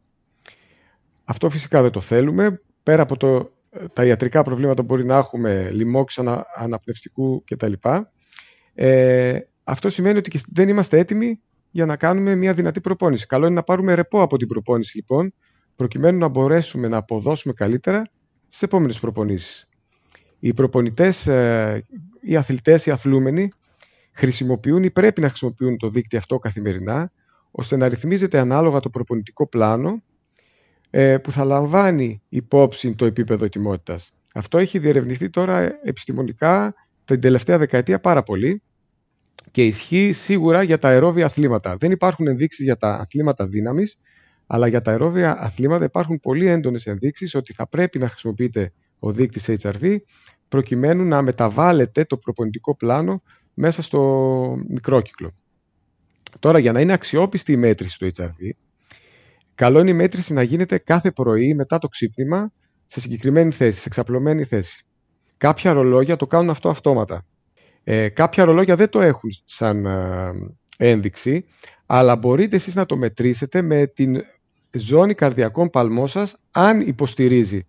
Αυτό φυσικά δεν το θέλουμε. Πέρα από το, τα ιατρικά προβλήματα που μπορεί να έχουμε, λοιμώξη ανα, αναπνευστικού κτλ. Ε, αυτό σημαίνει ότι δεν είμαστε έτοιμοι για να κάνουμε μια δυνατή προπόνηση. Καλό είναι να πάρουμε ρεπό από την προπόνηση λοιπόν, προκειμένου να μπορέσουμε να αποδώσουμε καλύτερα στι επόμενες προπονήσεις. Οι προπονητές, ε, οι αθλητές, οι αθλούμενοι χρησιμοποιούν ή πρέπει να χρησιμοποιούν το δίκτυο αυτό καθημερινά, ώστε να ρυθμίζεται ανάλογα το προπονητικό πλάνο ε, που θα λαμβάνει υπόψη το επίπεδο ετοιμότητας. Αυτό έχει διερευνηθεί τώρα επιστημονικά την τελευταία δεκαετία πάρα πολύ και ισχύει σίγουρα για τα αερόβια αθλήματα. Δεν υπάρχουν ενδείξεις για τα αθλήματα δύναμης, αλλά για τα αερόβια αθλήματα υπάρχουν πολύ έντονες ενδείξεις ότι θα πρέπει να χρησιμοποιείται ο δείκτης HRV προκειμένου να μεταβάλλεται το προπονητικό πλάνο μέσα στο μικρόκυκλο. Τώρα, για να είναι αξιόπιστη η μέτρηση του HRV, καλό είναι η μέτρηση να γίνεται κάθε πρωί μετά το ξύπνημα σε συγκεκριμένη θέση, σε εξαπλωμένη θέση. Κάποια ρολόγια το κάνουν αυτό αυτόματα. Ε, κάποια ρολόγια δεν το έχουν σαν ε, ένδειξη, αλλά μπορείτε εσείς να το μετρήσετε με την ζώνη καρδιακών παλμών σας, αν υποστηρίζει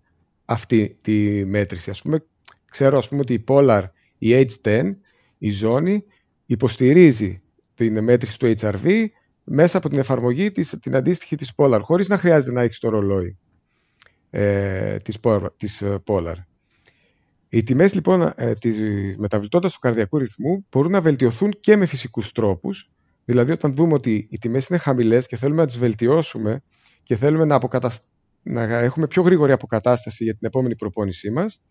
αυτή τη μέτρηση. Ας πούμε, ξέρω ας πούμε ότι η Polar, η H10, η ζώνη, υποστηρίζει την μέτρηση του HRV μέσα από την εφαρμογή της, την αντίστοιχη της Polar, χωρίς να χρειάζεται να έχεις το ρολόι ε, της, της ε, Polar. Οι τιμές λοιπόν ε, της μεταβλητότητας του καρδιακού ρυθμού μπορούν να βελτιωθούν και με φυσικούς τρόπους. Δηλαδή, όταν δούμε ότι οι τιμές είναι χαμηλές και θέλουμε να τις βελτιώσουμε και θέλουμε να, να έχουμε πιο γρήγορη αποκατάσταση για την επόμενη προπόνησή μας,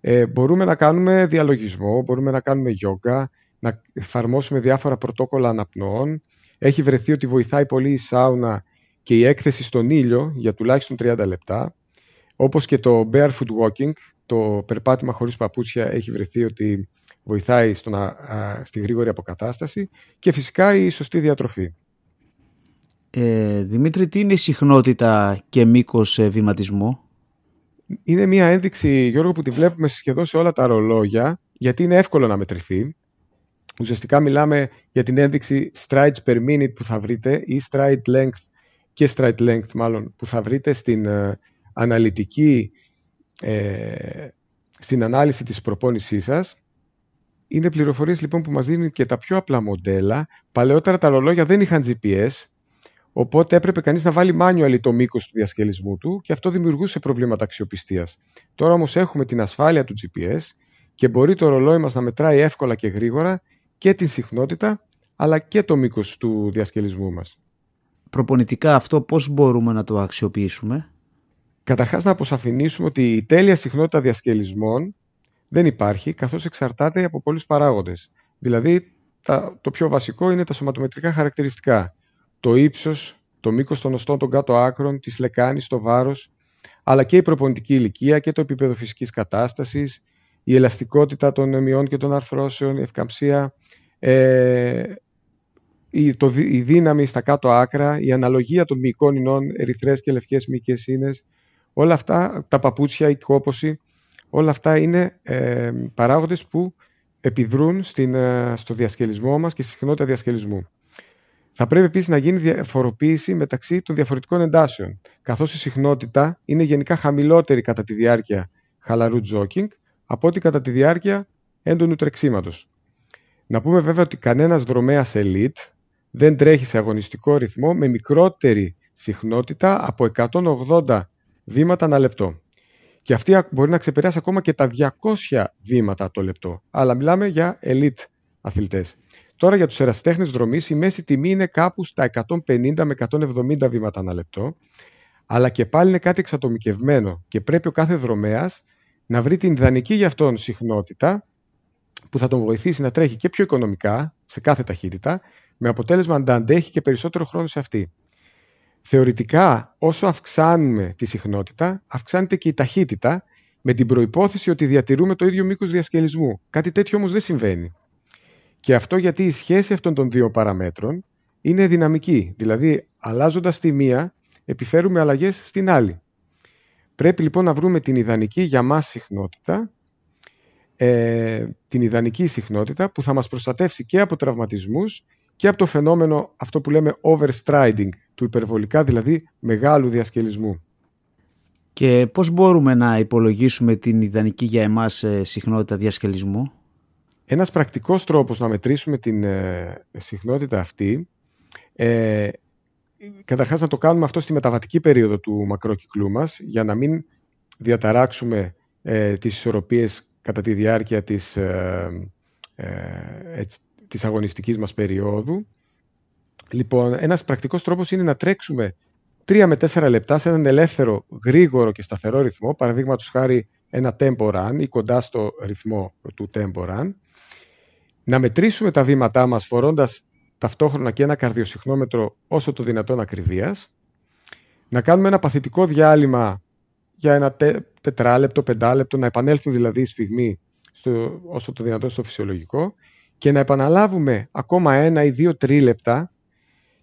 ε, μπορούμε να κάνουμε διαλογισμό, μπορούμε να κάνουμε γιόγκα, να εφαρμόσουμε διάφορα πρωτόκολλα αναπνοών. Έχει βρεθεί ότι βοηθάει πολύ η σάουνα και η έκθεση στον ήλιο για τουλάχιστον 30 λεπτά. Όπως και το barefoot walking, το περπάτημα χωρίς παπούτσια έχει βρεθεί ότι βοηθάει στο να, στη γρήγορη αποκατάσταση και φυσικά η σωστή διατροφή. Ε, Δημήτρη, τι είναι η συχνότητα και μήκος ε, βηματισμού; Είναι μια ένδειξη, Γιώργο, που τη βλέπουμε σχεδόν σε όλα τα ρολόγια, γιατί είναι εύκολο να μετρηθεί. Ουσιαστικά μιλάμε για την ένδειξη strides per minute που θα βρείτε ή stride length και stride length μάλλον που θα βρείτε στην ε, αναλυτική ε, στην ανάλυση της προπόνησής σας. Είναι πληροφορίες λοιπόν που μας δίνουν και τα πιο απλά μοντέλα. Παλαιότερα τα ρολόγια δεν είχαν GPS, οπότε έπρεπε κανείς να βάλει manual το μήκος του διασκελισμού του και αυτό δημιουργούσε προβλήματα αξιοπιστίας. Τώρα όμως έχουμε την ασφάλεια του GPS και μπορεί το ρολόι μας να μετράει εύκολα και γρήγορα και την συχνότητα αλλά και το μήκος του διασκελισμού μας. Προπονητικά αυτό πώς μπορούμε να το αξιοποιήσουμε; Καταρχάς, να αποσαφηνίσουμε ότι η τέλεια συχνότητα διασκελισμών δεν υπάρχει, καθώς εξαρτάται από πολλούς παράγοντες. Δηλαδή, το πιο βασικό είναι τα σωματομετρικά χαρακτηριστικά. Το ύψος, το μήκος των οστών των κάτω άκρων, τη λεκάνη, το βάρος. αλλά και η προπονητική ηλικία και το επίπεδο φυσικής κατάστασης, η ελαστικότητα των μειών και των αρθρώσεων, η ευκαμψία, ε, η, το, η δύναμη στα κάτω άκρα, η αναλογία των μυϊκών ινών, ερυθρές και λευκές μυϊκές ίνες, όλα αυτά, τα παπούτσια, η κόποση, όλα αυτά είναι ε, παράγοντες που επιδρούν στην, ε, στο διασκελισμό μας και στη συχνότητα διασκελισμού. Θα πρέπει επίσης να γίνει διαφοροποίηση μεταξύ των διαφορετικών εντάσεων, καθώς η συχνότητα είναι γενικά χαμηλότερη κατά τη διάρκεια χαλαρού τζόκινγκ από ό,τι κατά τη διάρκεια έντονου τρεξίματος. Να πούμε βέβαια ότι κανένας δρομέας elite δεν τρέχει σε αγωνιστικό ρυθμό με μικρότερη συχνότητα από 180 βήματα ανά λεπτό. Και αυτή μπορεί να ξεπεράσει ακόμα και τα 200 βήματα το λεπτό. Αλλά μιλάμε για elite αθλητές. Τώρα για τους εραστέχνες δρομής η μέση τιμή είναι κάπου στα 150 με 170 βήματα ανά λεπτό, αλλά και πάλι είναι κάτι εξατομικευμένο και πρέπει ο κάθε δρομέας να βρει την ιδανική για αυτόν συχνότητα που θα τον βοηθήσει να τρέχει και πιο οικονομικά σε κάθε ταχύτητα, με αποτέλεσμα να αντέχει και περισσότερο χρόνο σε αυτή. Θεωρητικά, όσο αυξάνουμε τη συχνότητα, αυξάνεται και η ταχύτητα, με την προϋπόθεση ότι διατηρούμε το ίδιο μήκος διασκελισμού. Κάτι τέτοιο όμως δεν συμβαίνει. Και αυτό γιατί η σχέση αυτών των δύο παραμέτρων είναι δυναμική. Δηλαδή, αλλάζοντας τη μία, επιφέρουμε αλλαγές στην άλλη. Πρέπει λοιπόν να βρούμε την ιδανική για μας συχνότητα, ε, την ιδανική συχνότητα που θα μας προστατεύσει και από τραυματισμούς και από το φαινόμενο αυτό που λέμε overstriding, του υπερβολικά δηλαδή μεγάλου διασκελισμού. Και πώς μπορούμε να υπολογίσουμε την ιδανική για εμάς ε, συχνότητα διασκελισμού; Ένας πρακτικός τρόπος να μετρήσουμε την ε, συχνότητα αυτή, ε, καταρχάς να το κάνουμε αυτό στη μεταβατική περίοδο του μακρόκυκλού μας, για να μην διαταράξουμε ε, τις ισορροπίες κατά τη διάρκεια της, ε, ε, της αγωνιστικής μας περίοδου. Λοιπόν, ένας πρακτικός τρόπος είναι να τρέξουμε 3 με 4 λεπτά σε έναν ελεύθερο, γρήγορο και σταθερό ρυθμό, παραδείγματος χάρη ένα tempo run ή κοντά στο ρυθμό του tempo run, να μετρήσουμε τα βήματά μας φορώντας ταυτόχρονα και ένα καρδιοσυχνόμετρο όσο το δυνατόν ακριβίας, να κάνουμε ένα παθητικό διάλειμμα για ένα τε, τετράλεπτο, πεντάλεπτο, να επανέλθουν δηλαδή η σφιγμή στο, όσο το δυνατόν στο φυσιολογικό και να επαναλάβουμε ακόμα ένα ή δύο τρίλεπτα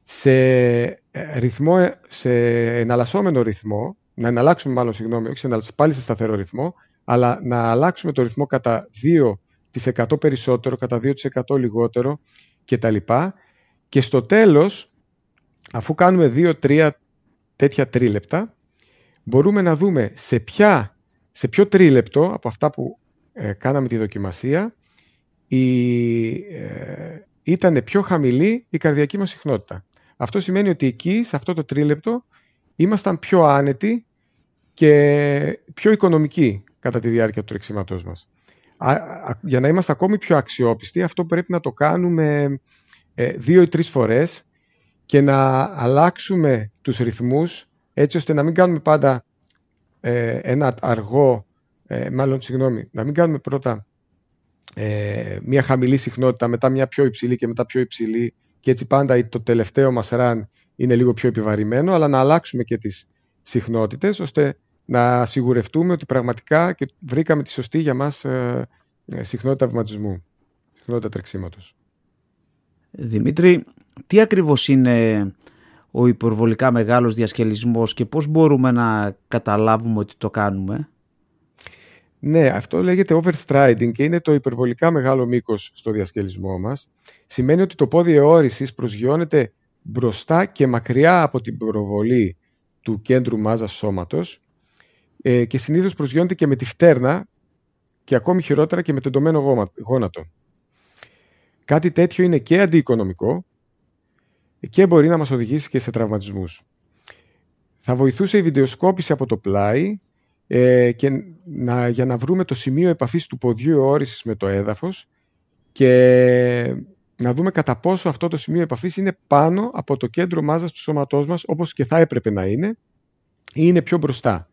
σε ε, ρυθμό, σε εναλλασσόμενο ρυθμό, να εναλλάξουμε μάλλον, συγγνώμη, όχι σε πάλι σε σταθερό ρυθμό, αλλά να αλλάξουμε το ρυθμό κατά δύο 100 περισσότερο, κατά 2% λιγότερο κτλ. Και στο τέλος, αφού κάνουμε 2-3 τέτοια τρίλεπτα, μπορούμε να δούμε σε, ποια, σε ποιο τρίλεπτο από αυτά που ε, κάναμε τη δοκιμασία η, ε, ήταν πιο χαμηλή η καρδιακή μας συχνότητα. Αυτό σημαίνει ότι εκεί, σε αυτό το τρίλεπτο, ήμασταν πιο άνετοι και πιο οικονομικοί κατά τη διάρκεια του τρεξίματός μας για να είμαστε ακόμη πιο αξιόπιστοι, αυτό πρέπει να το κάνουμε ε, δύο ή τρεις φορές και να αλλάξουμε τους ρυθμούς έτσι ώστε να μην κάνουμε πάντα ε, ένα αργό, ε, μάλλον συγγνώμη, να μην κάνουμε πρώτα μια χαμηλή συχνότητα, μετά μια πιο υψηλή και μετά πιο υψηλή και έτσι πάντα το τελευταίο μας run είναι λίγο πιο επιβαρημένο, αλλά να αλλάξουμε και τις συχνότητες ώστε να σιγουρευτούμε ότι πραγματικά και βρήκαμε τη σωστή για μας ε, ε, συχνότητα βηματισμού, συχνότητα τρεξίματος. Δημήτρη, τι ακριβώς είναι ο υπερβολικά μεγάλος διασκελισμός και πώς μπορούμε να καταλάβουμε ότι το κάνουμε; Ναι, αυτό λέγεται overstriding και είναι το υπερβολικά μεγάλο μήκος στο διασκελισμό μας. Σημαίνει ότι το πόδι εώρησης προσγειώνεται μπροστά και μακριά από την προβολή του κέντρου μάζας σώματος ε, και συνήθως προσγειώνεται και με τη φτέρνα και ακόμη χειρότερα και με τεντωμένο γόνατο. Κάτι τέτοιο είναι και αντιοικονομικό και μπορεί να μας οδηγήσει και σε τραυματισμούς. Θα βοηθούσε η βιντεοσκόπηση από το πλάι ε, και να, για να βρούμε το σημείο επαφής του ποδιού όρησης με το έδαφος και να δούμε κατά πόσο αυτό το σημείο επαφής είναι πάνω από το κέντρο μάζας του σώματός μας όπως και θα έπρεπε να είναι ή είναι πιο μπροστά.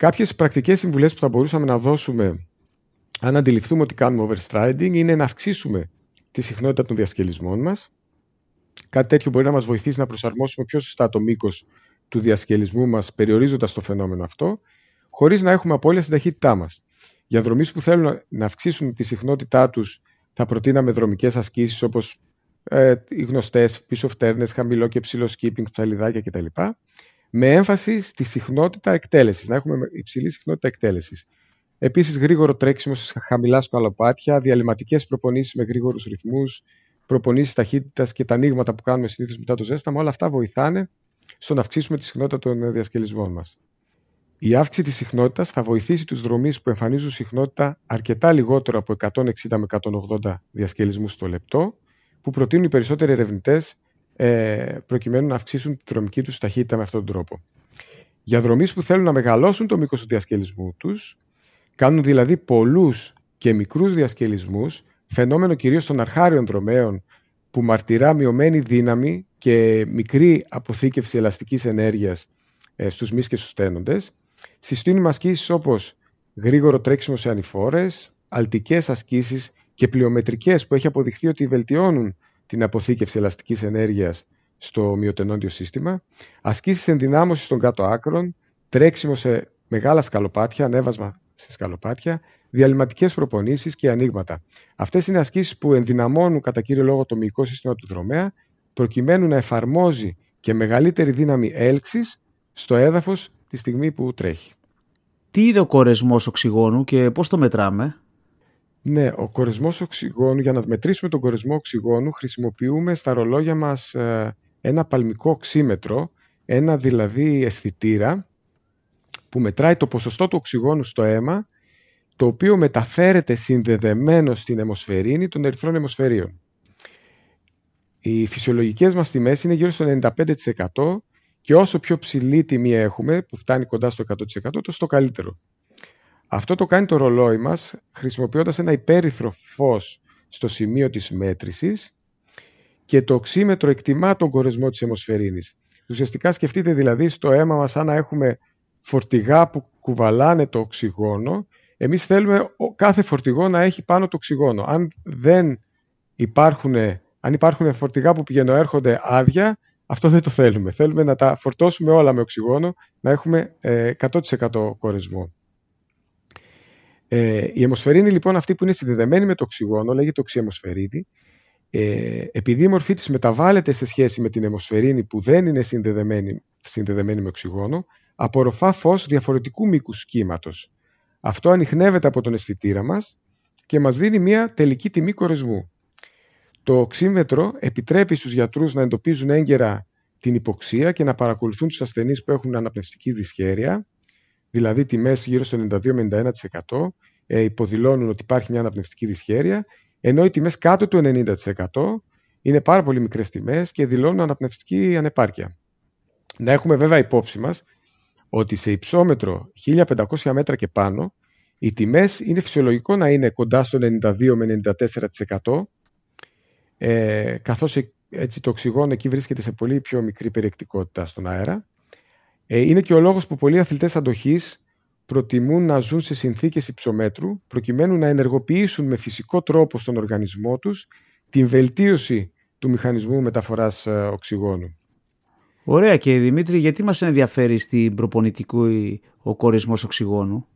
Κάποιες πρακτικές συμβουλές που θα μπορούσαμε να δώσουμε αν αντιληφθούμε ότι κάνουμε overstriding είναι να αυξήσουμε τη συχνότητα των διασκελισμών μας. Κάτι τέτοιο μπορεί να μας βοηθήσει να προσαρμόσουμε πιο σωστά το μήκος του διασκελισμού μας περιορίζοντας το φαινόμενο αυτό, χωρίς να έχουμε απώλεια στην ταχύτητά μας. Για δρομείς που θέλουν να αυξήσουν τη συχνότητά τους θα προτείναμε δρομικές ασκήσεις όπως ε, οι γνωστές πίσω φτέρνες, χαμηλό και ψηλό skipping, ψαλιδάκια κτλ. Με έμφαση στη συχνότητα εκτέλεσης, να έχουμε υψηλή συχνότητα εκτέλεσης. Επίσης γρήγορο τρέξιμο σε χαμηλά σκαλοπάτια, διαλυματικές προπονήσεις με γρήγορους ρυθμούς, προπονήσεις ταχύτητας και τα ανοίγματα που κάνουμε συνήθως μετά το ζέσταμα, όλα αυτά βοηθάνε στο να αυξήσουμε τη συχνότητα των διασκελισμών μας. Η αύξηση της συχνότητας θα βοηθήσει τους δρομείς που εμφανίζουν συχνότητα αρκετά λιγότερο από 160 με 180 διασκελισμούς το λεπτό, που προτείνουν οι περισσότεροι ερευνητές ε, προκειμένου να αυξήσουν τη δρομική τους ταχύτητα με αυτόν τον τρόπο. Για δρομεί που θέλουν να μεγαλώσουν το μήκος του διασκελισμού τους, κάνουν δηλαδή πολλούς και μικρούς διασκελισμούς, φαινόμενο κυρίως των αρχάριων δρομέων που μαρτυρά μειωμένη δύναμη και μικρή αποθήκευση ελαστικής ενέργειας ε, στους μυς και στους τένοντες, συστήνουμε ασκήσεις όπως γρήγορο τρέξιμο σε ανηφόρες, αλτικές ασκήσεις και πλειομετρικές που έχει αποδειχθεί ότι βελτιώνουν την αποθήκευση ελαστικής ενέργειας στο μειοτενόντιο σύστημα, ασκήσεις ενδυνάμωσης των κάτω άκρων, τρέξιμο σε μεγάλα σκαλοπάτια, ανέβασμα σε σκαλοπάτια, διαλυματικές προπονήσεις και ανοίγματα. Αυτές είναι ασκήσεις που ενδυναμώνουν κατά κύριο λόγο το μυϊκό σύστημα του δρομέα, προκειμένου να εφαρμόζει και μεγαλύτερη δύναμη έλξης στο έδαφος τη στιγμή που τρέχει. Τι είναι ο κορεσμός οξυγόνου και πώς το μετράμε; Ναι, ο κορεσμός οξυγόνου, για να μετρήσουμε τον κορεσμό οξυγόνου χρησιμοποιούμε στα ρολόγια μας ε, ένα παλμικό οξύμετρο, ένα δηλαδή αισθητήρα που μετράει το ποσοστό του οξυγόνου στο αίμα το οποίο μεταφέρεται συνδεδεμένο στην αιμοσφαιρίνη των ερυθρών αιμοσφαιρίων. Οι φυσιολογικές μας τιμές είναι γύρω στο 95% και όσο πιο ψηλή τιμή έχουμε, που φτάνει κοντά στο 100%, τόσο καλύτερο. Αυτό το κάνει το ρολόι μας χρησιμοποιώντας ένα υπέρυθρο φως στο σημείο της μέτρησης και το οξύμετρο εκτιμά τον κορεσμό της αιμοσφαιρίνης. Ουσιαστικά σκεφτείτε δηλαδή στο αίμα μας σαν να έχουμε φορτηγά που κουβαλάνε το οξυγόνο. Εμείς θέλουμε κάθε φορτηγό να έχει πάνω το οξυγόνο. Αν δεν υπάρχουν, αν υπάρχουν φορτηγά που πηγαίνουν έρχονται άδεια, αυτό δεν το θέλουμε. Θέλουμε να τα φορτώσουμε όλα με οξυγόνο, να έχουμε 100% ε, κορεσμό. Ε, η αιμοσφαιρίνη λοιπόν αυτή που είναι συνδεδεμένη με το οξυγόνο, λέγεται οξυαιμοσφαιρίνη, ε, επειδή η μορφή της μεταβάλλεται σε σχέση με την αιμοσφαιρίνη που δεν είναι συνδεδεμένη, συνδεδεμένη με οξυγόνο, απορροφά φως διαφορετικού μήκους κύματος. Αυτό ανοιχνεύεται από τον αισθητήρα μας και μας δίνει μια τελική τιμή κορεσμού. Το οξύμετρο επιτρέπει στους γιατρούς να εντοπίζουν έγκαιρα την υποξία και να παρακολουθούν τους ασθενείς που έχουν αναπνευστική δυσχέρεια, δηλαδή τιμές γύρω στο 92-91% ε, υποδηλώνουν ότι υπάρχει μια αναπνευστική δυσχέρεια, ενώ οι τιμές κάτω του 90% είναι πάρα πολύ μικρές τιμές και δηλώνουν αναπνευστική ανεπάρκεια. Να έχουμε βέβαια υπόψη μας ότι σε υψόμετρο 1500 μέτρα και πάνω οι τιμές είναι φυσιολογικό να είναι κοντά στο 92 με 94% ε, καθώς ε, έτσι το οξυγόνο εκεί βρίσκεται σε πολύ πιο μικρή περιεκτικότητα στον αέρα. Ε, είναι και ο λόγος που πολλοί αθλητές αντοχής προτιμούν να ζουν σε συνθήκες υψομέτρου προκειμένου να ενεργοποιήσουν με φυσικό τρόπο στον οργανισμό τους την βελτίωση του μηχανισμού μεταφοράς ε, οξυγόνου. Ωραία και Δημήτρη, γιατί μας ενδιαφέρει στην προπονητική ο κορεσμός οξυγόνου;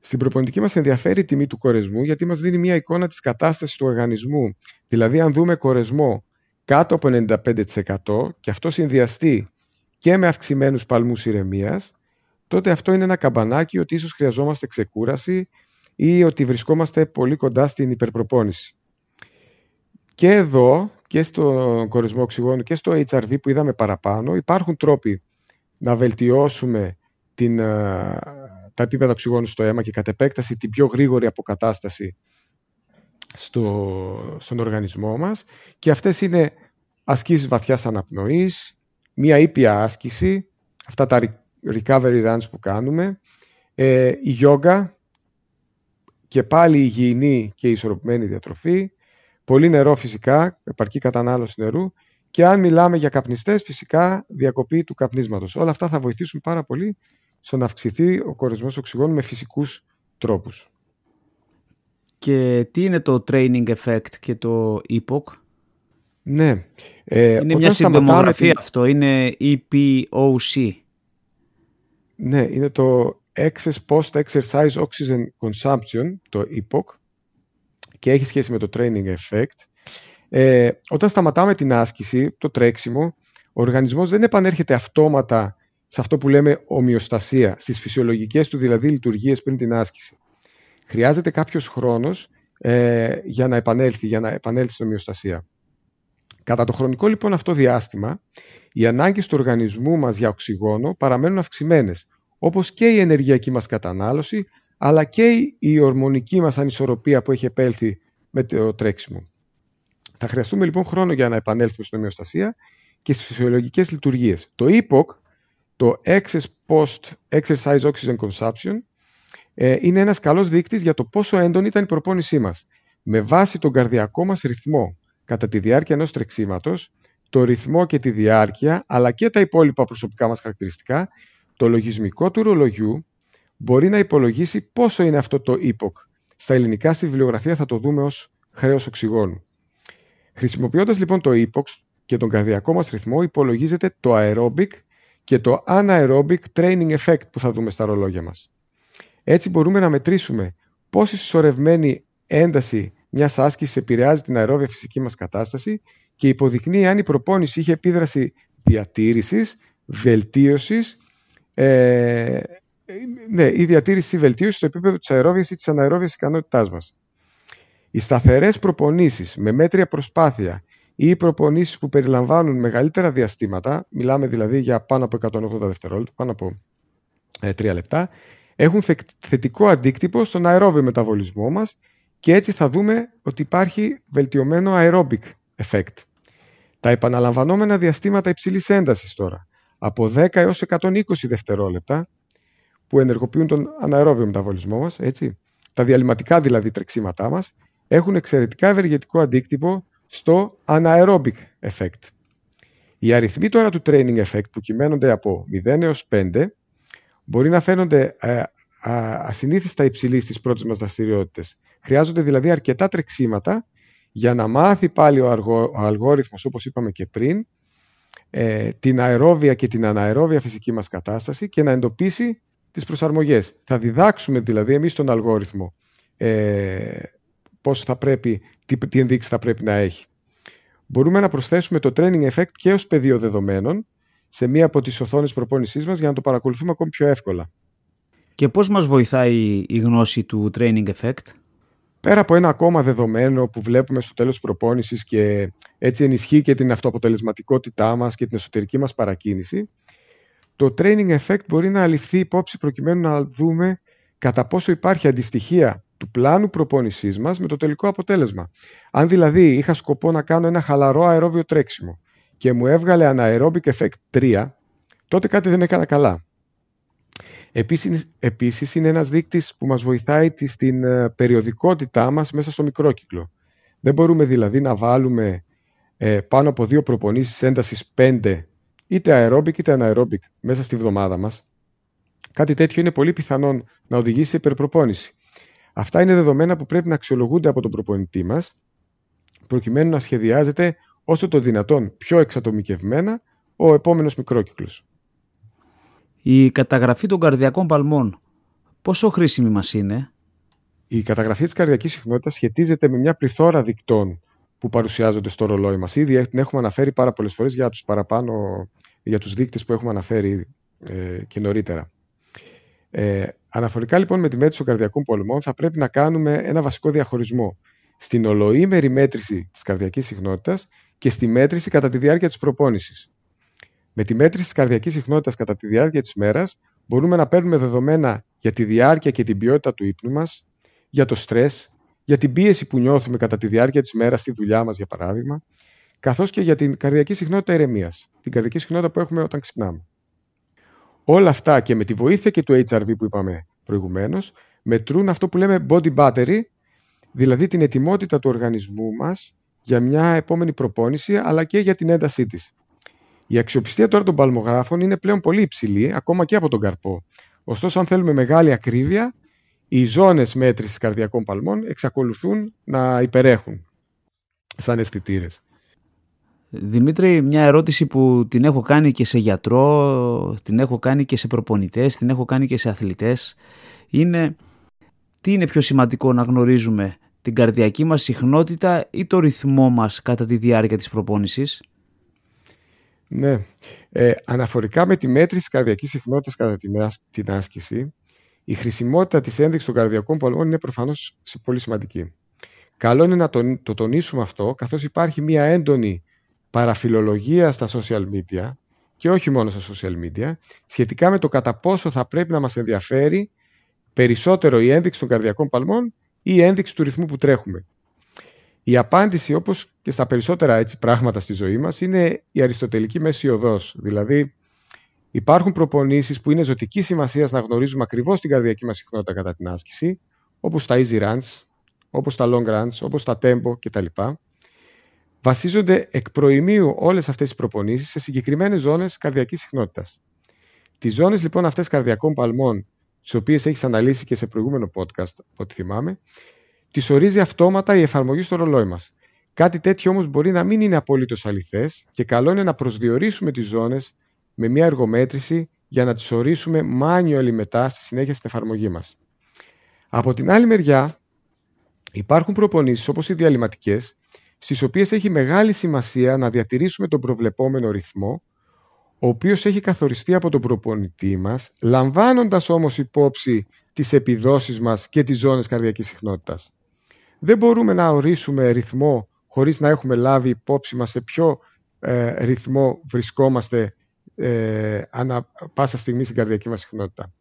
Στην προπονητική μας ενδιαφέρει η τιμή του κορεσμού γιατί μας δίνει μια εικόνα της κατάστασης του οργανισμού. Δηλαδή αν δούμε κορεσμό κάτω από 95% και αυτό συνδυαστεί και με αυξημένους παλμούς ηρεμίας, τότε αυτό είναι ένα καμπανάκι ότι ίσως χρειαζόμαστε ξεκούραση ή ότι βρισκόμαστε πολύ κοντά στην υπερπροπόνηση. Και εδώ και στο κορισμό οξυγόνου και στο HRV που είδαμε παραπάνω υπάρχουν τρόποι να βελτιώσουμε την, ε, τα επίπεδα οξυγόνου στο αίμα και κατ' επέκταση την πιο γρήγορη αποκατάσταση στο, στον οργανισμό μας και αυτές είναι ασκήσεις βαθιάς αναπνοής, μία ήπια άσκηση, αυτά τα recovery runs που κάνουμε, ε, η γιόγκα και πάλι υγιεινή και ισορροπημένη διατροφή, Πολύ νερό φυσικά, επαρκή κατανάλωση νερού και αν μιλάμε για καπνιστές φυσικά διακοπή του καπνίσματος. Όλα αυτά θα βοηθήσουν πάρα πολύ στο να αυξηθεί ο κορεσμός οξυγόνου με φυσικούς τρόπους. Και τι είναι το training effect και το EPOC? Ναι. Ε, είναι μια συντομογραφία αυτό, είναι EPOC. Ναι, είναι το Excess Post Exercise Oxygen Consumption, το EPOC, και έχει σχέση με το Training Effect. Ε, όταν σταματάμε την άσκηση, το τρέξιμο, ο οργανισμός δεν επανέρχεται αυτόματα σε αυτό που λέμε ομοιοστασία, στις φυσιολογικές του δηλαδή λειτουργίες πριν την άσκηση. Χρειάζεται κάποιος χρόνος ε, για να επανέλθει, για να επανέλθει στην ομοιοστασία. Κατά το χρονικό λοιπόν αυτό διάστημα, οι ανάγκες του οργανισμού μας για οξυγόνο παραμένουν αυξημένες, όπως και η ενεργειακή μας κατανάλωση, αλλά και η ορμονική μας ανισορροπία που έχει επέλθει με το τρέξιμο. Θα χρειαστούμε λοιπόν χρόνο για να επανέλθουμε στην ομοιοστασία και στις φυσιολογικές λειτουργίες. Το EPOC, το Excess Post Exercise Oxygen Consumption, ε, είναι ένας καλός δείκτης για το πόσο έντονη ήταν η προπόνησή μας. Με βάση τον καρδιακό μας ρυθμό κατά τη διάρκεια ενός τρεξίματος, το ρυθμό και τη διάρκεια, αλλά και τα υπόλοιπα προσωπικά μας χαρακτηριστικά, το λογισμικό του ρολογιού μπορεί να υπολογίσει πόσο είναι αυτό το EPOC. Στα ελληνικά στη βιβλιογραφία θα το δούμε ως χρέος οξυγόνου. Χρησιμοποιώντας λοιπόν το EPOC και τον καρδιακό μας ρυθμό υπολογίζεται το aerobic και το anaerobic training effect που θα δούμε στα ρολόγια μας. Έτσι μπορούμε να μετρήσουμε πόση συσσωρευμένη ένταση μιας άσκησης επηρεάζει την αερόβια φυσική μας κατάσταση και υποδεικνύει αν η προπόνηση είχε επίδραση διατήρησης, βελτίωσης ε, ναι, η διατήρηση ή βελτίωση στο επίπεδο της αερόβιας ή της αναερόβιας ικανότητάς μας. Οι σταθερές προπονήσεις με μέτρια προσπάθεια ή οι προπονήσεις που περιλαμβάνουν μεγαλύτερα διαστήματα, μιλάμε δηλαδή για πάνω από 180 δευτερόλεπτα, πάνω από ε, 3 λεπτά, έχουν θετικό αντίκτυπο στον αερόβιο μεταβολισμό μας και έτσι θα δούμε ότι υπάρχει βελτιωμένο aerobic effect. Τα επαναλαμβανόμενα διαστήματα υψηλής έντασης τώρα, από 10 έως 120 δευτερόλεπτα, που ενεργοποιούν τον αναερόβιο μεταβολισμό μας, έτσι, τα διαλυματικά δηλαδή τρεξίματά μας, έχουν εξαιρετικά ευεργετικό αντίκτυπο στο anaerobic effect. Οι αριθμοί τώρα του training effect που κυμαίνονται από 0 έως 5 μπορεί να φαίνονται ε, ασυνήθιστα υψηλοί στις πρώτες μας δραστηριότητες. Χρειάζονται δηλαδή αρκετά τρεξίματα για να μάθει πάλι ο, αργο, ο αλγόριθμος, όπως είπαμε και πριν, ε, την αερόβια και την αναερόβια φυσική μας κατάσταση και να εντοπίσει τις προσαρμογές. Θα διδάξουμε δηλαδή εμείς τον αλγόριθμο ε, πώς θα πρέπει, τι, τι ενδείξει θα πρέπει να έχει. Μπορούμε να προσθέσουμε το training effect και ως πεδίο δεδομένων σε μία από τις οθόνες προπόνησής μας για να το παρακολουθούμε ακόμη πιο εύκολα. Και πώς μας βοηθάει η γνώση του training effect? Πέρα από ένα ακόμα δεδομένο που βλέπουμε στο τέλος της προπόνησης και έτσι ενισχύει και την αυτοαποτελεσματικότητά μας και την εσωτερική μας παρακίνηση, το training effect μπορεί να αληφθεί υπόψη προκειμένου να δούμε κατά πόσο υπάρχει αντιστοιχεία του πλάνου προπόνησής μας με το τελικό αποτέλεσμα. Αν δηλαδή είχα σκοπό να κάνω ένα χαλαρό αερόβιο τρέξιμο και μου έβγαλε anaerobic effect 3, τότε κάτι δεν έκανα καλά. Επίσης, επίσης είναι ένας δείκτης που μας βοηθάει στην ε, περιοδικότητά μας μέσα στο μικρόκυκλο. Δεν μπορούμε δηλαδή να βάλουμε ε, πάνω από δύο προπονήσεις έντασης 5 είτε aerobic είτε anaerobic μέσα στη βδομάδα μας. Κάτι τέτοιο είναι πολύ πιθανόν να οδηγήσει σε υπερπροπόνηση. Αυτά είναι δεδομένα που πρέπει να αξιολογούνται από τον προπονητή μας προκειμένου να σχεδιάζεται όσο το δυνατόν πιο εξατομικευμένα ο επόμενος μικρόκυκλος. Η καταγραφή των καρδιακών παλμών πόσο χρήσιμη μας είναι; Η καταγραφή της καρδιακής συχνότητας σχετίζεται με μια πληθώρα δικτών που παρουσιάζονται στο ρολόι μας. Ήδη την έχουμε αναφέρει πάρα πολλές φορές για τους παραπάνω, για τους δείκτες που έχουμε αναφέρει ε, και νωρίτερα. Ε, αναφορικά λοιπόν με τη μέτρηση των καρδιακών πολεμών θα πρέπει να κάνουμε ένα βασικό διαχωρισμό στην ολοήμερη μέτρηση της καρδιακής συχνότητας και στη μέτρηση κατά τη διάρκεια της προπόνησης. Με τη μέτρηση της καρδιακής συχνότητας κατά τη διάρκεια της μέρας, μπορούμε να παίρνουμε δεδομένα για τη διάρκεια και την ποιότητα του ύπνου μας, για το στρες, για την πίεση που νιώθουμε κατά τη διάρκεια της μέρας στη δουλειά μας, για παράδειγμα, καθώς και για την καρδιακή συχνότητα ηρεμίας, την καρδιακή συχνότητα που έχουμε όταν ξυπνάμε. Όλα αυτά και με τη βοήθεια και του HRV που είπαμε προηγουμένως, μετρούν αυτό που λέμε body battery, δηλαδή την ετοιμότητα του οργανισμού μας για μια επόμενη προπόνηση, αλλά και για την έντασή της. Η αξιοπιστία τώρα των παλμογράφων είναι πλέον πολύ υψηλή, ακόμα και από τον καρπό. Ωστόσο, αν θέλουμε μεγάλη ακρίβεια, οι ζώνες μέτρησης καρδιακών παλμών εξακολουθούν να υπερέχουν σαν αισθητήρες. Δημήτρη, μια ερώτηση που την έχω κάνει και σε γιατρό, την έχω κάνει και σε προπονητές, την έχω κάνει και σε αθλητές, είναι τι είναι πιο σημαντικό να γνωρίζουμε, την καρδιακή μας συχνότητα ή το ρυθμό μας κατά τη διάρκεια της προπόνησης; Ναι. Ε, αναφορικά με τη μέτρηση καρδιακής συχνότητας κατά την άσκηση, η χρησιμότητα της ένδειξης των καρδιακών πολεμών είναι προφανώς πολύ σημαντική. Καλό είναι να το τονίσουμε αυτό, καθώς υπάρχει μια έντονη παραφιλολογία στα social media και όχι μόνο στα social media, σχετικά με το κατά πόσο θα πρέπει να μας ενδιαφέρει περισσότερο η ένδειξη των καρδιακών παλμών ή η ένδειξη του ρυθμού που τρέχουμε. Η απάντηση, όπως και στα περισσότερα έτσι πράγματα στη ζωή μας, είναι η αριστοτελική μέση οδός. Δηλαδή, υπάρχουν προπονήσεις που είναι ζωτική σημασίας να γνωρίζουμε ακριβώς την καρδιακή μας συχνότητα κατά την άσκηση, όπως τα easy runs, όπως τα long runs, όπως τα tempo κτλ. Βασίζονται εκ προημίου όλες αυτές οι προπονήσεις σε συγκεκριμένες ζώνες καρδιακής συχνότητας. Τις ζώνες λοιπόν αυτές καρδιακών παλμών, τις οποίες έχεις αναλύσει και σε προηγούμενο podcast, ό,τι θυμάμαι, τις ορίζει αυτόματα η εφαρμογή στο ρολόι μας. Κάτι τέτοιο όμως μπορεί να μην είναι απολύτως αληθές και καλό είναι να προσδιορίσουμε τις ζώνες με μια εργομέτρηση για να τις ορίσουμε manually μετά στη συνέχεια στην εφαρμογή μας. Από την άλλη μεριά, υπάρχουν προπονήσεις όπως οι διαλυματικές, στις οποίες έχει μεγάλη σημασία να διατηρήσουμε τον προβλεπόμενο ρυθμό, ο οποίος έχει καθοριστεί από τον προπονητή μας, λαμβάνοντας όμως υπόψη τις επιδόσεις μας και τις ζώνες καρδιακής συχνότητας. Δεν μπορούμε να ορίσουμε ρυθμό χωρίς να έχουμε λάβει υπόψη μας σε ποιο ε, ρυθμό βρισκόμαστε ε, ανά πάσα στιγμή στην καρδιακή μας συχνότητα.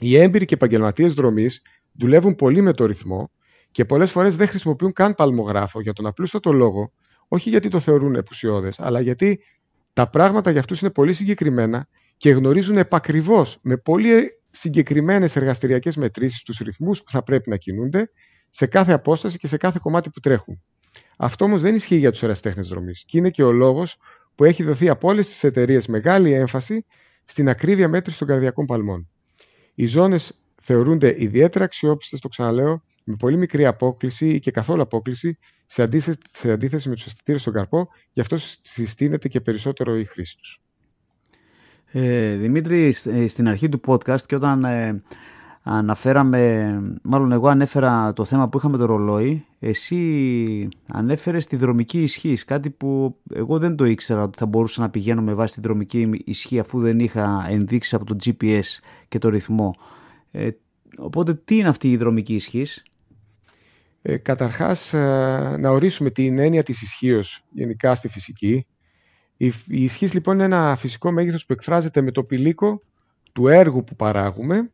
Οι έμπειροι και επαγγελματίες δρομής δουλεύουν πολύ με το ρυθμό και πολλές φορές δεν χρησιμοποιούν καν παλμογράφο για τον απλούστατο λόγο, όχι γιατί το θεωρούν επουσιώδες, αλλά γιατί τα πράγματα για αυτούς είναι πολύ συγκεκριμένα και γνωρίζουν επακριβώς με πολύ συγκεκριμένες εργαστηριακές μετρήσεις τους ρυθμούς που θα πρέπει να κινούνται σε κάθε απόσταση και σε κάθε κομμάτι που τρέχουν. Αυτό όμως δεν ισχύει για τους εραστέχνε δρομής και είναι και ο λόγος που έχει δοθεί από όλες τις εταιρείες μεγάλη έμφαση στην ακρίβεια μέτρηση των καρδιακών παλμών. Οι ζώνες θεωρούνται ιδιαίτερα αξιόπιστες, το ξαναλέω, με πολύ μικρή απόκληση ή και καθόλου απόκληση σε αντίθεση, σε αντίθεση με τους αισθητήρες στον καρπό, γι' αυτό συστήνεται και περισσότερο η χρήση τους. Ε, Δημήτρη, ε, στην αρχή του podcast και όταν ε, αναφέραμε, μάλλον εγώ ανέφερα το θέμα που είχαμε το ρολόι, εσύ ανέφερες τη δρομική ισχύ, κάτι που εγώ δεν το ήξερα ότι θα μπορούσα να πηγαίνω με βάση τη δρομική ισχύ αφού δεν είχα ενδείξει από το GPS και το ρυθμό. Ε, οπότε τι είναι αυτή η δρομική ισχύ; Ε, καταρχάς, ε, να ορίσουμε την έννοια της ισχύως γενικά στη φυσική. Η, η ισχύς λοιπόν είναι ένα φυσικό μέγεθος που εκφράζεται με το πηλίκο του έργου που παράγουμε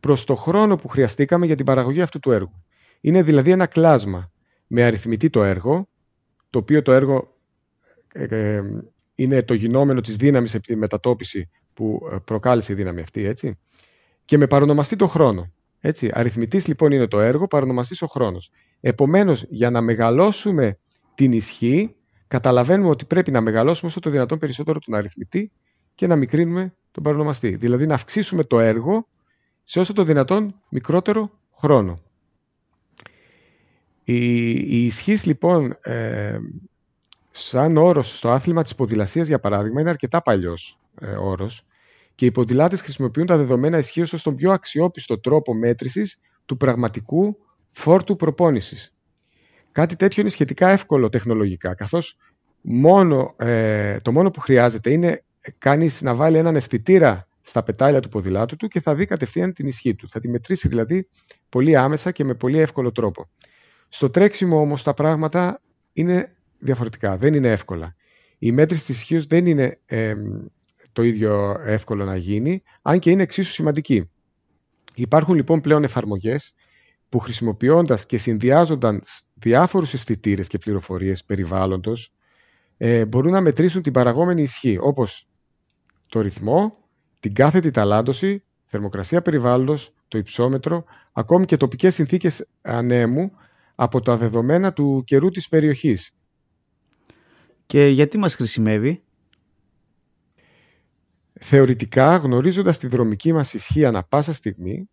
προς το χρόνο που χρειαστήκαμε για την παραγωγή αυτού του έργου. Είναι δηλαδή ένα κλάσμα με αριθμητή το έργο, το οποίο το έργο ε, ε είναι το γινόμενο της δύναμης επί τη μετατόπιση που ε, προκάλεσε η δύναμη αυτή, έτσι, και με παρονομαστεί το χρόνο. Έτσι, αριθμητής λοιπόν είναι το έργο, παρονομαστής ο χρόνος. Επομένως, για να μεγαλώσουμε την ισχύ, καταλαβαίνουμε ότι πρέπει να μεγαλώσουμε όσο το δυνατόν περισσότερο τον αριθμητή και να μικρύνουμε τον παρονομαστή. Δηλαδή να αυξήσουμε το έργο σε όσο το δυνατόν μικρότερο χρόνο. Η, η ισχύς λοιπόν ε, σαν όρος στο άθλημα της ποδηλασίας για παράδειγμα είναι αρκετά παλιός ε, όρος και οι ποδηλάτες χρησιμοποιούν τα δεδομένα ισχύως ως τον πιο αξιόπιστο τρόπο μέτρησης του πραγματικού φόρτου προπόνησης. Κάτι τέτοιο είναι σχετικά εύκολο τεχνολογικά, καθώς μόνο, ε, το μόνο που χρειάζεται είναι κανείς να βάλει έναν αισθητήρα στα πετάλια του ποδηλάτου του και θα δει κατευθείαν την ισχύ του. Θα τη μετρήσει δηλαδή πολύ άμεσα και με πολύ εύκολο τρόπο. Στο τρέξιμο όμως τα πράγματα είναι διαφορετικά, δεν είναι εύκολα. Η μέτρηση της ισχύως δεν είναι ε, το ίδιο εύκολο να γίνει, αν και είναι εξίσου σημαντική. Υπάρχουν λοιπόν πλέον εφαρμογές που χρησιμοποιώντας και συνδυάζοντας διάφορους αισθητήρες και πληροφορίες περιβάλλοντος ε, μπορούν να μετρήσουν την παραγόμενη ισχύ, όπως το ρυθμό, την κάθετη ταλάντωση, θερμοκρασία περιβάλλοντος, το υψόμετρο, ακόμη και τοπικές συνθήκες ανέμου από τα δεδομένα του καιρού της περιοχής. Και γιατί μας χρησιμεύει; Θεωρητικά, γνωρίζοντας τη δρομική μας ισχύ ανα πάσα στιγμή,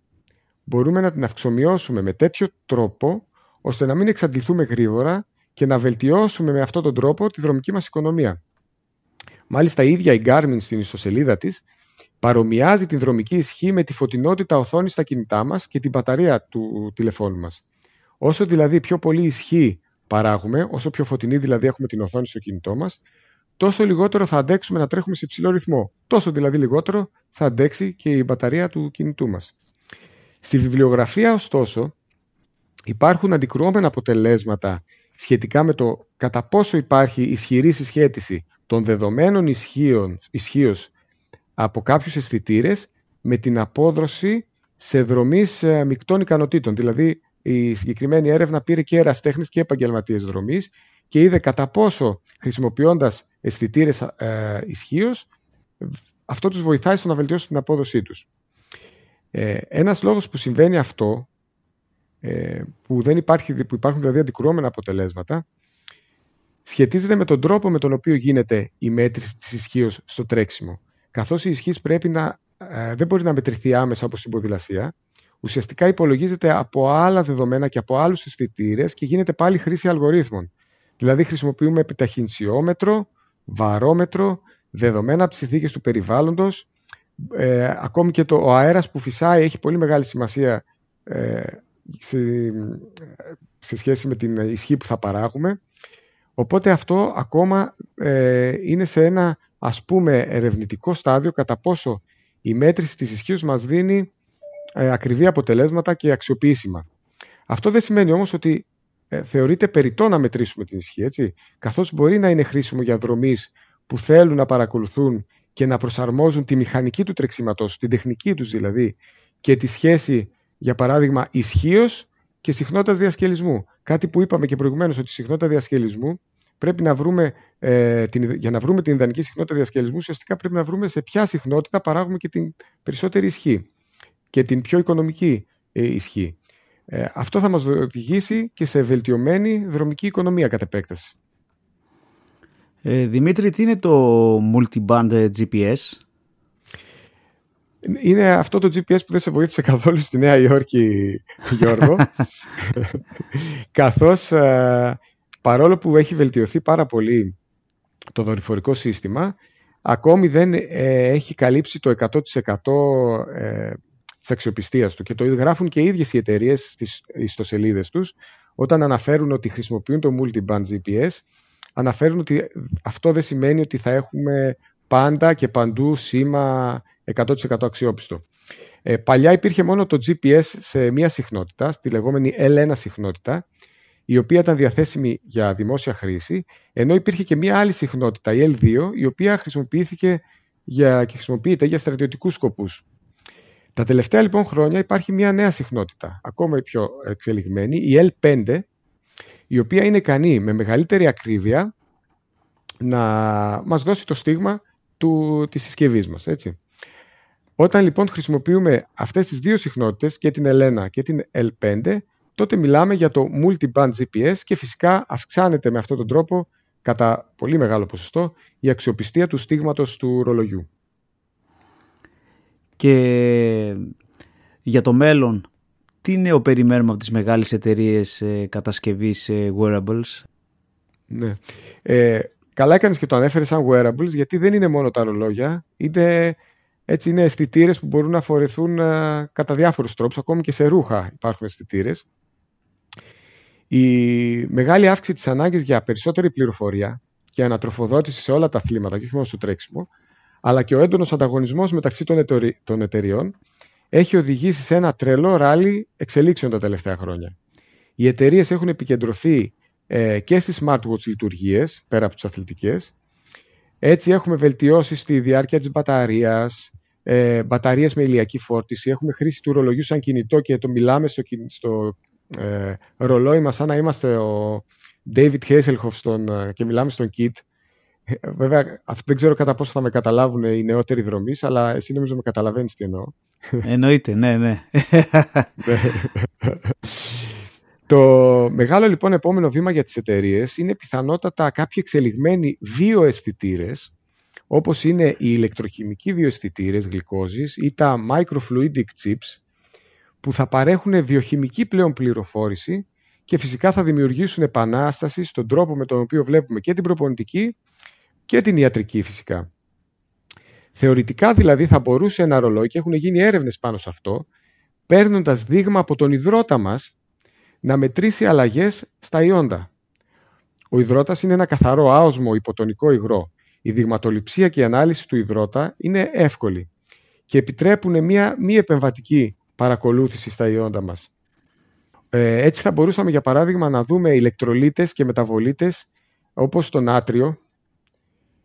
μπορούμε να την αυξομοιώσουμε με τέτοιο τρόπο, ώστε να μην εξαντληθούμε γρήγορα και να βελτιώσουμε με αυτόν τον τρόπο τη δρομική μας οικονομία. Μάλιστα η ίδια η Garmin στην ιστοσελίδα της παρομοιάζει την δρομική ισχύ με τη φωτεινότητα οθόνης στα κινητά μας και την μπαταρία του τηλεφώνου μας. Όσο δηλαδή πιο πολύ ισχύ παράγουμε, όσο πιο φωτεινή δηλαδή έχουμε την οθόνη στο κινητό μας, τόσο λιγότερο θα αντέξουμε να τρέχουμε σε υψηλό ρυθμό. Τόσο δηλαδή λιγότερο θα αντέξει και η μπαταρία του κινητού μας. Στη βιβλιογραφία, ωστόσο, υπάρχουν αντικρουόμενα αποτελέσματα σχετικά με το κατά πόσο υπάρχει ισχυρή συσχέτιση των δεδομένων ισχύως από κάποιους αισθητήρες με την απόδοση σε δρομής ε, μεικτών ικανοτήτων. Δηλαδή, η συγκεκριμένη έρευνα πήρε και εραστέχνες και επαγγελματίες δρομής και είδε κατά πόσο χρησιμοποιώντας αισθητήρες ε, ισχύως, αυτό τους βοηθάει στο να βελτιώσει την απόδοσή τους. Ε, ένας λόγος που συμβαίνει αυτό, ε, που, δεν υπάρχει, που υπάρχουν δηλαδή αντικρουόμενα αποτελέσματα, σχετίζεται με τον τρόπο με τον οποίο γίνεται η μέτρηση της ισχύως στο τρέξιμο. Καθώς η ισχύ πρέπει να, ε, δεν μπορεί να μετρηθεί άμεσα όπως στην ποδηλασία, ουσιαστικά υπολογίζεται από άλλα δεδομένα και από άλλους αισθητήρες και γίνεται πάλι χρήση αλγορίθμων. Δηλαδή χρησιμοποιούμε επιταχυνσιόμετρο, βαρόμετρο, δεδομένα από τις συνθήκες του περιβάλλοντος, ε, ακόμη και το, ο αέρας που φυσάει έχει πολύ μεγάλη σημασία ε, σε, σε, σχέση με την ισχύ που θα παράγουμε. Οπότε αυτό ακόμα ε, είναι σε ένα ας πούμε ερευνητικό στάδιο κατά πόσο η μέτρηση της ισχύως μας δίνει ε, ακριβή αποτελέσματα και αξιοποιήσιμα. Αυτό δεν σημαίνει όμως ότι ε, θεωρείται περιττό να μετρήσουμε την ισχύ, έτσι, καθώς μπορεί να είναι χρήσιμο για δρομείς που θέλουν να παρακολουθούν και να προσαρμόζουν τη μηχανική του τρεξίματος, την τεχνική τους δηλαδή, και τη σχέση, για παράδειγμα, ισχύως και συχνότητας διασκελισμού. Κάτι που είπαμε και προηγουμένως ότι η συχνότητα διασκελισμού πρέπει να βρούμε, ε, την, για να βρούμε την ιδανική συχνότητα διασκελισμού, ουσιαστικά πρέπει να βρούμε σε ποια συχνότητα παράγουμε και την περισσότερη ισχύ και την πιο οικονομική ε, ισχύ. Ε, αυτό θα μας οδηγήσει και σε βελτιωμένη δρομική οικονομία κατ' επέκταση. Ε, Δημήτρη, τι είναι το multiband GPS? Είναι αυτό το GPS που δεν σε βοήθησε καθόλου στη Νέα Υόρκη, Γιώργο. (laughs) Καθώς ε, παρόλο που έχει βελτιωθεί πάρα πολύ το δορυφορικό σύστημα, ακόμη δεν ε, έχει καλύψει το 100% ε, της αξιοπιστίας του. Και το γράφουν και οι ίδιες οι εταιρείες στις ιστοσελίδες τους, όταν αναφέρουν ότι χρησιμοποιούν το multiband GPS, αναφέρουν ότι αυτό δεν σημαίνει ότι θα έχουμε πάντα και παντού σήμα 100% αξιόπιστο. Ε, παλιά υπήρχε μόνο το GPS σε μία συχνότητα, στη λεγόμενη L1 συχνότητα, η οποία ήταν διαθέσιμη για δημόσια χρήση, ενώ υπήρχε και μία άλλη συχνότητα, η L2, η οποία χρησιμοποιήθηκε για, και χρησιμοποιείται για στρατιωτικούς σκοπούς. Τα τελευταία λοιπόν χρόνια υπάρχει μία νέα συχνότητα, ακόμα πιο εξελιγμένη, η L5, η οποία είναι ικανή με μεγαλύτερη ακρίβεια να μας δώσει το στίγμα του, της συσκευής μας. Έτσι. Όταν λοιπόν χρησιμοποιούμε αυτές τις δύο συχνότητες, και την L1 και την L5, τότε μιλάμε για το multi-band GPS και φυσικά αυξάνεται με αυτόν τον τρόπο κατά πολύ μεγάλο ποσοστό η αξιοπιστία του στίγματος του ρολογιού. Και για το μέλλον, τι νέο περιμένουμε από τις μεγάλες εταιρείες ε, κατασκευής ε, wearables? Ναι. Ε, καλά έκανες και το ανέφερες σαν wearables γιατί δεν είναι μόνο τα ρολόγια, είναι, έτσι είναι αισθητήρες που μπορούν να φορεθούν ε, κατά διάφορους τρόπους, ακόμη και σε ρούχα υπάρχουν αισθητήρες. Η μεγάλη αύξηση της ανάγκης για περισσότερη πληροφορία και ανατροφοδότηση σε όλα τα αθλήματα και όχι μόνο στο τρέξιμο, αλλά και ο έντονος ανταγωνισμός μεταξύ των εταιριών έχει οδηγήσει σε ένα τρελό ράλι εξελίξεων τα τελευταία χρόνια. Οι εταιρείες έχουν επικεντρωθεί ε, και στις smartwatch λειτουργίες, πέρα από τις αθλητικές. Έτσι έχουμε βελτιώσει στη διάρκεια της μπαταρίας, ε, μπαταρίες με ηλιακή φόρτιση, έχουμε χρήση του ρολογιού σαν κινητό και το μιλάμε στο, στο ε, ρολόι μας σαν να είμαστε ο David Hasselhoff στον, ε, και μιλάμε στον Kit Βέβαια, δεν ξέρω κατά πόσο θα με καταλάβουν οι νεότεροι δρομή, αλλά εσύ νομίζω με καταλαβαίνεις τι εννοώ. Εννοείται, ναι, (laughs) ναι. Το μεγάλο λοιπόν επόμενο βήμα για τις εταιρείες είναι πιθανότατα κάποιοι εξελιγμένοι βιοαισθητήρες, όπως είναι οι ηλεκτροχημικοί βιοαισθητήρες γλυκόζης ή τα microfluidic chips, που θα παρέχουν βιοχημική πλέον πληροφόρηση και φυσικά θα δημιουργήσουν επανάσταση στον τρόπο με τον οποίο βλέπουμε και την προπονητική και την ιατρική φυσικά. Θεωρητικά δηλαδή θα μπορούσε ένα ρολόι και έχουν γίνει έρευνες πάνω σε αυτό παίρνοντας δείγμα από τον υδρότα μας να μετρήσει αλλαγές στα ιόντα. Ο υδρότας είναι ένα καθαρό άοσμο υποτονικό υγρό. Η δειγματοληψία και η ανάλυση του υδρότα είναι εύκολη και επιτρέπουν μια μη επεμβατική παρακολούθησης στα ιόντα μας. Ε, έτσι θα μπορούσαμε για παράδειγμα να δούμε ηλεκτρολίτες και μεταβολίτες όπως το νάτριο.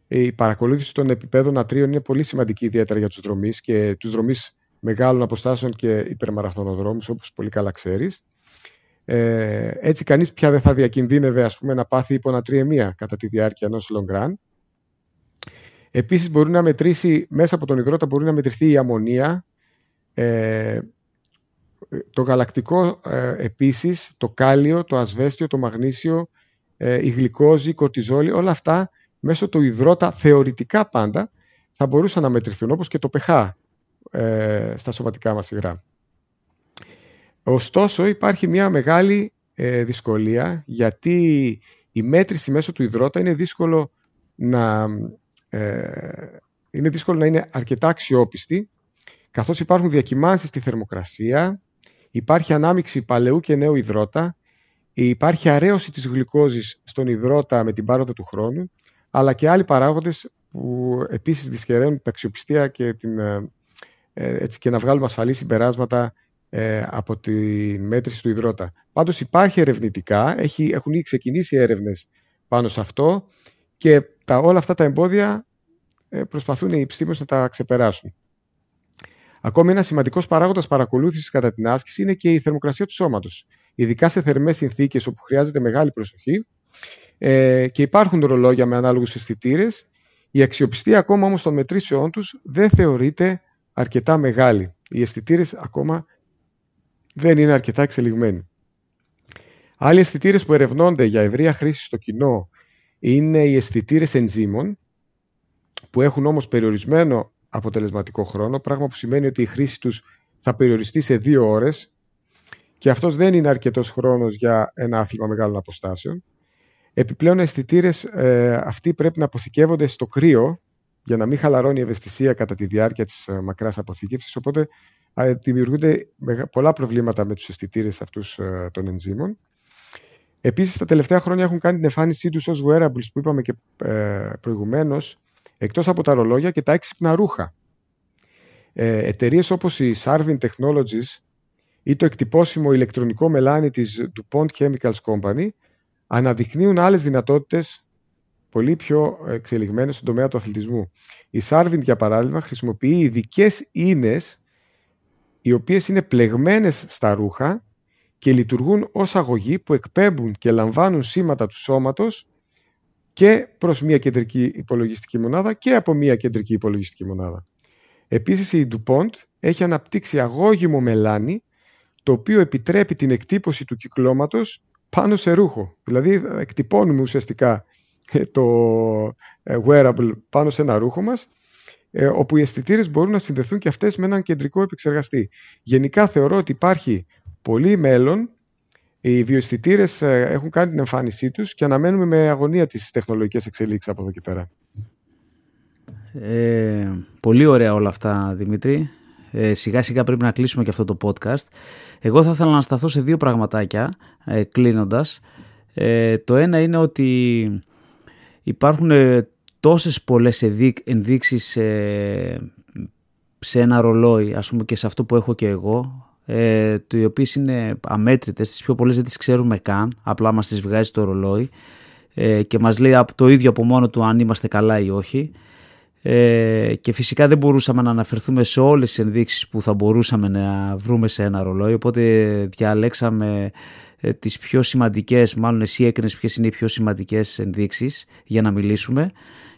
Η παρακολούθηση των επιπέδων νατρίων είναι πολύ σημαντική ιδιαίτερα για τους δρομείς και τους δρομείς μεγάλων αποστάσεων και υπερμαραθωνοδρόμους όπως πολύ καλά ξέρεις. Ε, έτσι κανείς πια δεν θα διακινδύνευε ας πούμε, να πάθει υπονατριεμία κατά τη διάρκεια ενός long run. Επίσης μπορεί να μετρήσει, μέσα από τον υγρότα μπορεί να μετρηθεί η αμμονία, ε, το γαλακτικό ε, επίσης, το κάλιο, το ασβέστιο, το μαγνήσιο, ε, η γλυκόζη, η κορτιζόλη, όλα αυτά μέσω του υδρότα θεωρητικά πάντα θα μπορούσαν να μετρηθούν όπως και το pH ε, στα σωματικά μας υγρά. Ωστόσο υπάρχει μια μεγάλη ε, δυσκολία γιατί η μέτρηση μέσω του υδρότα είναι δύσκολο να, είναι δύσκολο να είναι αρκετά αξιόπιστη καθώς υπάρχουν διακυμάνσεις στη θερμοκρασία, υπάρχει ανάμιξη παλαιού και νέου υδρότα, υπάρχει αρέωση της γλυκόζης στον υδρότα με την πάροδο του χρόνου, αλλά και άλλοι παράγοντες που επίσης δυσχεραίνουν την αξιοπιστία και, την, ε, ε, έτσι, και να βγάλουμε ασφαλή συμπεράσματα ε, από τη μέτρηση του υδρότα. Πάντως υπάρχει ερευνητικά, έχει, έχουν ήδη ξεκινήσει έρευνες πάνω σε αυτό και τα, όλα αυτά τα εμπόδια προσπαθούν οι επιστήμονες να τα ξεπεράσουν. Ακόμη ένας σημαντικός παράγοντας παρακολούθησης κατά την άσκηση είναι και η θερμοκρασία του σώματος. Ειδικά σε θερμές συνθήκες όπου χρειάζεται μεγάλη προσοχή ε, και υπάρχουν ρολόγια με ανάλογους αισθητήρες, η αξιοπιστία ακόμα όμως των μετρήσεών τους δεν θεωρείται αρκετά μεγάλη. Οι αισθητήρες ακόμα δεν είναι αρκετά εξελιγμένοι. Άλλοι αισθητήρες που ερευνώνται για ευρεία χρήση στο κοινό είναι οι αισθητήρες ενζήμων, που έχουν όμως περιορισμένο αποτελεσματικό χρόνο, πράγμα που σημαίνει ότι η χρήση τους θα περιοριστεί σε δύο ώρες και αυτός δεν είναι αρκετός χρόνος για ένα άθλημα μεγάλων αποστάσεων. Επιπλέον, οι αισθητήρες ε, αυτοί πρέπει να αποθηκεύονται στο κρύο για να μην χαλαρώνει η ευαισθησία κατά τη διάρκεια της ε, μακράς αποθήκευσης, οπότε ε, δημιουργούνται πολλά προβλήματα με τους αισθητήρες αυτούς ε, των ενζήμων. Επίσης, τα τελευταία χρόνια έχουν κάνει την εμφάνισή τους ως wearables που είπαμε και ε, προηγουμένως, εκτός από τα ρολόγια και τα έξυπνα ρούχα. Ε, Εταιρείες όπως η Sarvin Technologies ή το εκτυπώσιμο ηλεκτρονικό μελάνι της DuPont Chemicals Company αναδεικνύουν άλλες δυνατότητες πολύ πιο εξελιγμένες στον τομέα του αθλητισμού. Η Sarvin, για παράδειγμα, χρησιμοποιεί ειδικές ίνες οι οποίες είναι πλεγμένες στα ρούχα και λειτουργούν ως αγωγή που εκπέμπουν και λαμβάνουν σήματα του σώματος και προς μια κεντρική υπολογιστική μονάδα και από μια κεντρική υπολογιστική μονάδα. Επίσης η DuPont έχει αναπτύξει αγώγιμο μελάνι το οποίο επιτρέπει την εκτύπωση του κυκλώματος πάνω σε ρούχο. Δηλαδή εκτυπώνουμε ουσιαστικά ε, το ε, wearable πάνω σε ένα ρούχο μας ε, όπου οι αισθητήρες μπορούν να συνδεθούν και αυτές με έναν κεντρικό επεξεργαστή. Γενικά θεωρώ ότι υπάρχει πολύ μέλλον οι βιοαισθητήρες ε, έχουν κάνει την εμφάνισή τους και αναμένουμε με αγωνία τις τεχνολογικές εξελίξεις από εδώ και πέρα. Ε, πολύ ωραία όλα αυτά, Δημήτρη. Ε, σιγά σιγά πρέπει να κλείσουμε και αυτό το podcast. Εγώ θα ήθελα να σταθώ σε δύο πραγματάκια ε, κλείνοντας. Ε, το ένα είναι ότι υπάρχουν ε, τόσες πολλές ενδείξεις ε, σε ένα ρολόι, ας πούμε και σε αυτό που έχω και εγώ, ε, οι οποίες είναι αμέτρητες, τις πιο πολλές δεν τις ξέρουμε καν, απλά μας τις βγάζει το ρολόι. Ε, και μας λέει το ίδιο από μόνο του αν είμαστε καλά ή όχι. Ε, και φυσικά δεν μπορούσαμε να αναφερθούμε σε όλες τις ενδείξεις που θα μπορούσαμε να βρούμε σε ένα ρολόι. Οπότε διαλέξαμε ε, τις πιο σημαντικές, μάλλον εσύ έκρινες ποιες είναι οι πιο σημαντικές ενδείξεις για να μιλήσουμε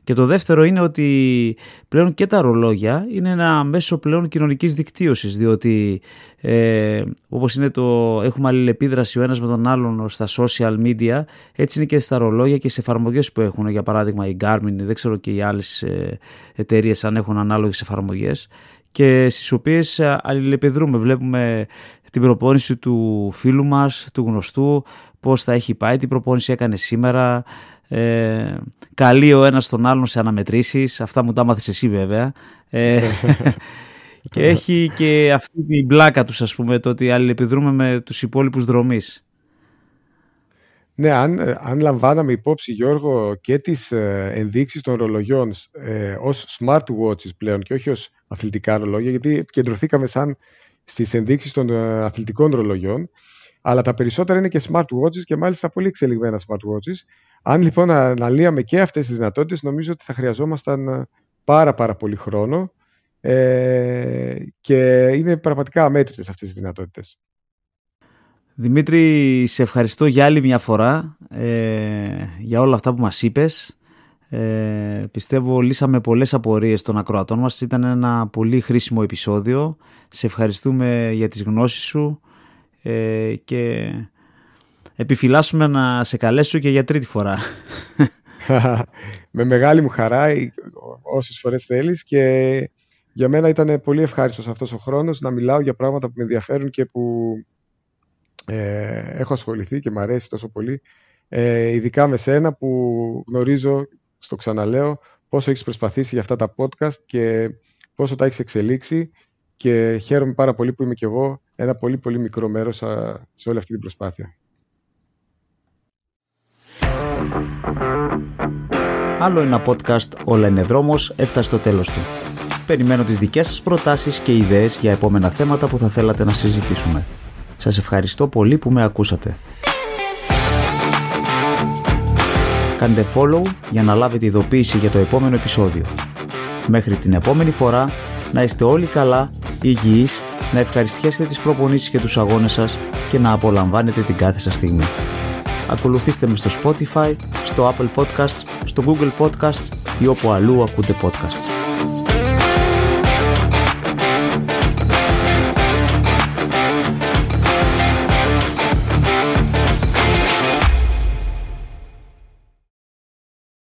και το δεύτερο είναι ότι πλέον και τα ρολόγια είναι ένα μέσο πλέον κοινωνικής δικτύωσης διότι ε, όπως είναι το έχουμε αλληλεπίδραση ο ένας με τον άλλον στα social media έτσι είναι και στα ρολόγια και σε εφαρμογές που έχουν για παράδειγμα η Garmin δεν ξέρω και οι άλλες ε, εταιρείες αν έχουν ανάλογες εφαρμογές και στις οποίες αλληλεπιδρούμε. Βλέπουμε την προπόνηση του φίλου μας, του γνωστού, πώς θα έχει πάει, τι προπόνηση έκανε σήμερα, ε, καλεί ο ένας τον άλλον σε αναμετρήσεις, αυτά μου τα μάθες εσύ βέβαια. Ε, (laughs) και έχει και αυτή την πλάκα τους ας πούμε, το ότι αλληλεπιδρούμε με τους υπόλοιπους δρομείς. Ναι, αν, αν λαμβάναμε υπόψη, Γιώργο, και τις ε, ενδείξεις των ρολογιών ε, ως smartwatches πλέον και όχι ως αθλητικά ρολόγια, γιατί επικεντρωθήκαμε σαν στις ενδείξεις των ε, αθλητικών ρολογιών, αλλά τα περισσότερα είναι και smartwatches και μάλιστα πολύ εξελιγμένα smartwatches. Αν λοιπόν αναλύαμε και αυτές τις δυνατότητες, νομίζω ότι θα χρειαζόμασταν ε, πάρα πάρα πολύ χρόνο ε, και είναι πραγματικά αμέτρητες αυτές τις δυνατότητες. Δημήτρη, σε ευχαριστώ για άλλη μια φορά ε, για όλα αυτά που μας είπες. Ε, πιστεύω λύσαμε πολλές απορίες των ακροατών μας. Ήταν ένα πολύ χρήσιμο επεισόδιο. Σε ευχαριστούμε για τις γνώσεις σου ε, και επιφυλάσσουμε να σε καλέσω και για τρίτη φορά. (laughs) Με μεγάλη μου χαρά όσες φορές θέλεις και για μένα ήταν πολύ ευχάριστος αυτός ο χρόνος να μιλάω για πράγματα που με ενδιαφέρουν και που ε, έχω ασχοληθεί και μου αρέσει τόσο πολύ. Ε, ειδικά με σένα που γνωρίζω, στο ξαναλέω, πόσο έχεις προσπαθήσει για αυτά τα podcast και πόσο τα έχεις εξελίξει και χαίρομαι πάρα πολύ που είμαι κι εγώ ένα πολύ πολύ μικρό μέρος σε όλη αυτή την προσπάθεια. Άλλο ένα podcast «Όλα είναι δρόμος» έφτασε στο τέλος του. Περιμένω τις δικές σας προτάσεις και ιδέες για επόμενα θέματα που θα θέλατε να συζητήσουμε. Σας ευχαριστώ πολύ που με ακούσατε. Κάντε follow για να λάβετε ειδοποίηση για το επόμενο επεισόδιο. Μέχρι την επόμενη φορά, να είστε όλοι καλά, υγιείς, να ευχαριστιέσετε τις προπονήσεις και τους αγώνες σας και να απολαμβάνετε την κάθε σας στιγμή. Ακολουθήστε με στο Spotify, στο Apple Podcasts, στο Google Podcasts ή όπου αλλού ακούτε podcasts.